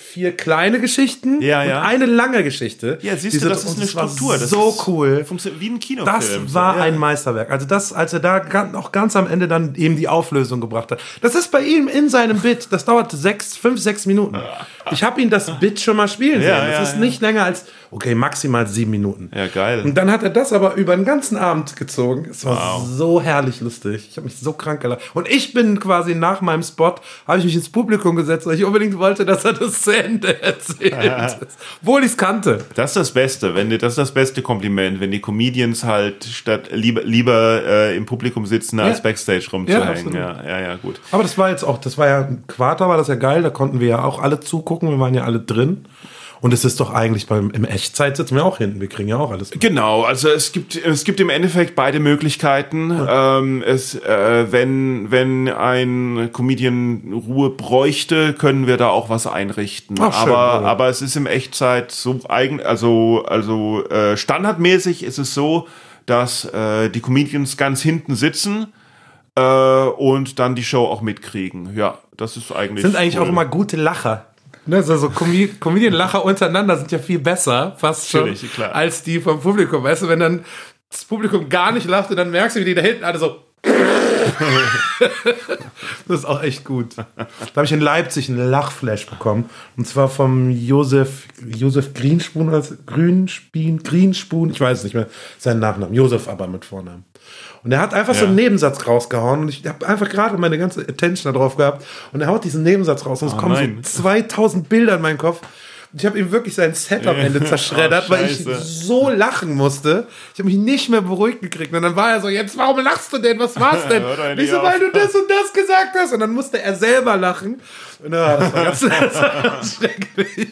vier kleine Geschichten
Ja,
und
ja.
eine lange Geschichte.
Ja, siehst
Diese-
du, das ist
und
eine Struktur. Das
so
ist
cool.
Funktioniert wie ein Kinofilm.
Das war
ja.
ein Meisterwerk. Also das, als er da auch ganz am Ende dann eben die Auflösung gebracht hat. Das ist bei ihm in seinem Bit. Das dauert sechs, fünf, sechs Minuten. Ich habe ihn das Bit schon mal spielen
Ja,
sehen. Das ist nicht länger als, okay, maximal sieben Minuten.
Ja, geil.
Und dann hat er das aber über den ganzen Abend gezogen. Es war
Wow.
so herrlich lustig. Ich habe mich so krank gelacht. Und ich bin quasi nach meinem Spot, habe ich mich ins Publikum gesetzt, weil ich unbedingt wollte, dass er das zu Ende erzählt. Obwohl ich es kannte.
Das ist das Beste, wenn die, das ist das beste Kompliment, wenn die Comedians halt statt lieber, lieber äh, im Publikum sitzen, als Backstage rumzuhängen.
absolut.
Ja, ja, ja, gut.
Aber das war jetzt auch, das war ja ein Quarter, war das ja geil. Da konnten wir ja auch alle zugucken. Wir waren ja alle drin. Und es ist doch eigentlich beim, im Echtzeit sitzen wir auch hinten. Wir kriegen ja auch alles mit.
Genau, also es gibt es gibt im Endeffekt beide Möglichkeiten. Ähm, es, äh, wenn wenn ein Comedian Ruhe bräuchte, können wir da auch was einrichten.
Ach, schön,
aber
ja.
aber es ist im Echtzeit so eigen, also also äh, standardmäßig ist es so, dass äh, die Comedians ganz hinten sitzen äh, und dann die Show auch mitkriegen. Ja, das ist eigentlich
Sind eigentlich
cool.
auch immer gute Lacher. Ne, also so Com Comedian-Lacher untereinander sind ja viel besser, fast schon,
klar.
als die vom Publikum. Weißt du, wenn dann das Publikum gar nicht lacht und dann merkst du, wie die da hinten alle so. das ist auch echt gut. Da habe ich in Leipzig einen Lachflash bekommen. Und zwar vom Josef, Josef Greenspun, als Grünspien, Greenspun, ich weiß es nicht mehr, seinen Nachnamen. Josef aber mit Vornamen. Und er hat einfach ja. so einen Nebensatz rausgehauen und ich habe einfach gerade meine ganze Attention darauf gehabt und er haut diesen Nebensatz raus und es oh, kommen nein. so 2000 Bilder in meinen Kopf. Ich habe ihm wirklich sein Set am Ende zerschreddert, oh, weil ich so lachen musste. Ich habe mich nicht mehr beruhigt gekriegt. Und dann war er so, jetzt, warum lachst du denn? Was war's denn? ich so, weil du das und das gesagt hast. Und dann musste er selber lachen. Und ja, das war ganz, ganz schrecklich.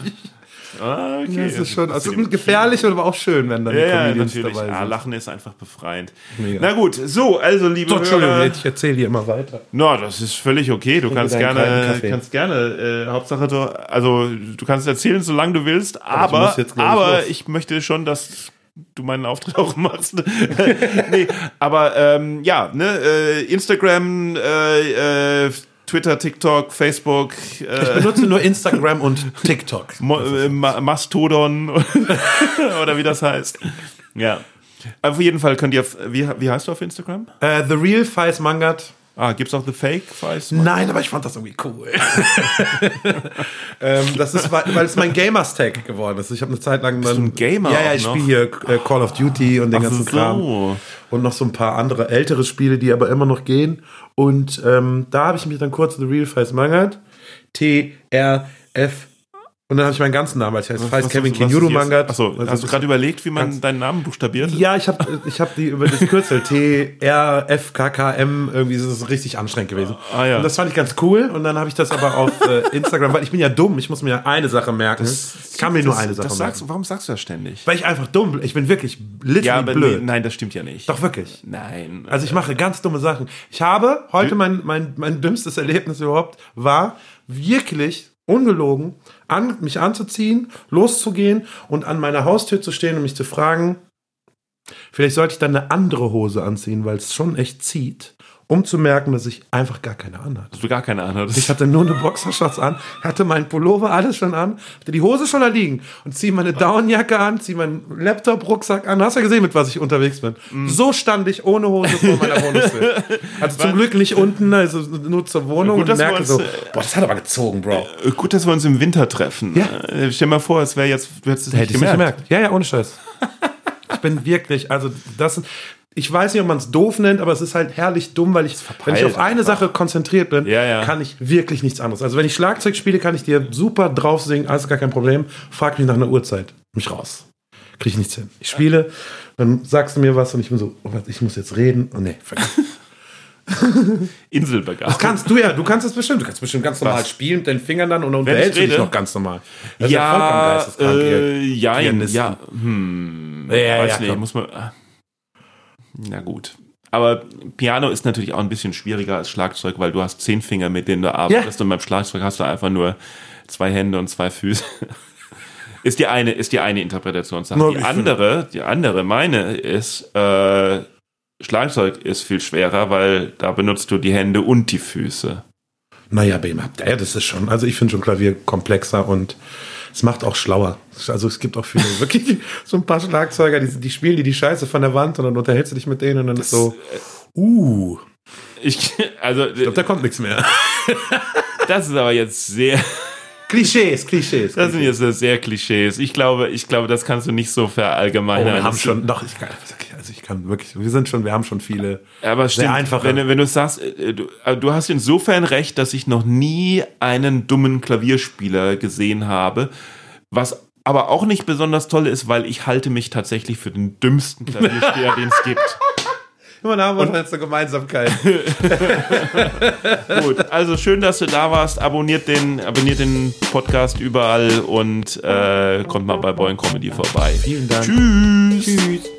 Ah, okay. Das ist schon also gefährlich, aber auch schön, wenn dann
ja, die Comedians ja, dabei sind. Ja, Lachen ist einfach befreiend. Mega. Na gut, so, also liebe so,
Entschuldigung, Hörer, ich erzähle hier immer weiter.
Na, no, das ist völlig okay. Du kannst gerne, kannst gerne, äh, Hauptsache, du, also du kannst erzählen, solange du willst, aber, aber, ich, aber ich möchte schon, dass du meinen Auftritt auch machst. nee, aber ähm, ja, ne, äh, Instagram, äh, äh, Twitter, TikTok, Facebook.
Äh, ich benutze nur Instagram und TikTok.
Mo äh, Mastodon oder wie das heißt. Ja. Auf jeden Fall könnt ihr, wie, wie heißt du auf Instagram?
Uh, the Real Feis Mangat.
Ah, gibt's auch The Fake Feis?
Nein, aber ich fand das irgendwie cool. ähm, das ist, weil, weil es mein Gamers-Tag geworden ist. Ich habe eine Zeit lang.
Bist du ein Gamer?
Ja, ja, ich spiele hier äh, Call of Duty und den Ach ganzen so. Kram. Und noch so ein paar andere ältere Spiele, die aber immer noch gehen. Und ähm, da habe ich mich dann kurz The Real Face mangert. T-R-F und dann habe ich meinen ganzen Namen, als ich heiße was, Kevin Kinyuru Mangat.
Achso, also hast du gerade überlegt, wie man deinen Namen buchstabiert?
Ja, ich habe ich hab die über das Kürzel T, R, F, K, K, M, irgendwie ist es richtig anstrengend gewesen. Ah, ja. Und das fand ich ganz cool. Und dann habe ich das aber auf äh, Instagram, weil ich bin ja dumm, ich muss mir eine Sache merken. Das, ich kann mir das, nur eine Sache
das
sagst,
merken. Warum sagst du das ständig?
Weil ich einfach dumm bin. Ich bin wirklich literally ja, blöd.
Nee, nein, das stimmt ja nicht.
Doch wirklich.
Nein.
Also ich mache ganz dumme Sachen. Ich habe heute mein, mein, mein dümmstes Erlebnis überhaupt war wirklich ungelogen, an, mich anzuziehen, loszugehen und an meiner Haustür zu stehen und mich zu fragen, vielleicht sollte ich dann eine andere Hose anziehen, weil es schon echt zieht um zu merken, dass ich einfach gar keine anhatte.
Dass du gar keine anhattest.
Ich hatte nur eine Boxershorts an, hatte meinen Pullover alles schon an, hatte die Hose schon da liegen und ziehe meine Downjacke an, ziehe meinen Laptop-Rucksack an. Hast ja gesehen, mit was ich unterwegs bin. Mm. So stand ich ohne Hose vor meiner Wohnungstür. Also zum Glück nicht unten, also nur zur Wohnung gut, und merke uns, so, boah, das hat aber gezogen, Bro.
Äh, gut, dass wir uns im Winter treffen.
Ja.
Äh, stell dir mal vor, es wäre jetzt, du hättest es
nicht gemerkt. nicht gemerkt. Ja, ja, ohne Scheiß. ich bin wirklich, also das, ich weiß nicht, ob man es doof nennt, aber es ist halt herrlich dumm, weil ich, wenn ich auf eine einfach. Sache konzentriert bin, ja, ja. kann ich wirklich nichts anderes. Also wenn ich Schlagzeug spiele, kann ich dir super drauf singen, alles gar kein Problem. Frag mich nach einer Uhrzeit. Mich raus. Krieg ich nichts hin. Ich spiele, dann sagst du mir was und ich bin so, oh, ich muss jetzt reden. Oh nee.
Inselbegabung.
Das kannst du ja, du kannst es bestimmt. Du kannst bestimmt ganz normal Was? spielen mit deinen Fingern dann und dann unterhältst du dich noch ganz normal.
Das ja, ist ja, äh, ja, ja, hm, ja, weiß ja, nicht, muss man. Na gut. Aber Piano ist natürlich auch ein bisschen schwieriger als Schlagzeug, weil du hast zehn Finger, mit denen du arbeitest. Ja. Und beim Schlagzeug hast du einfach nur zwei Hände und zwei Füße. ist die eine, ist die eine Interpretationssache. No, die andere, die andere, meine, ist, äh, Schlagzeug ist viel schwerer, weil da benutzt du die Hände und die Füße.
Naja, Bem, ja, das ist schon, also ich finde schon Klavier komplexer und es macht auch schlauer. Also es gibt auch viele, wirklich so ein paar Schlagzeuger, die, die spielen die die Scheiße von der Wand und dann unterhältst du dich mit denen und dann das, ist so, uh.
Ich, also,
ich glaube, da kommt nichts mehr.
das ist aber jetzt sehr.
Klischees, Klischees.
Das sind jetzt sehr Klischees. Ich glaube, ich glaube, das kannst du nicht so verallgemeinern. Oh,
wir haben schon, doch, ich kann, also ich kann wirklich, wir sind schon, wir haben schon viele.
Aber stimmt, sehr einfache. Wenn, wenn du sagst, äh, du, äh, du hast insofern recht, dass ich noch nie einen dummen Klavierspieler gesehen habe, was aber auch nicht besonders toll ist, weil ich halte mich tatsächlich für den dümmsten Klavierspieler, den es gibt.
Immer haben wir und, jetzt eine Gemeinsamkeit.
Gut, also schön, dass du da warst. Abonniert den, abonniert den Podcast überall und äh, kommt mal bei Boing Comedy vorbei.
Vielen Dank.
Tschüss.
Tschüss.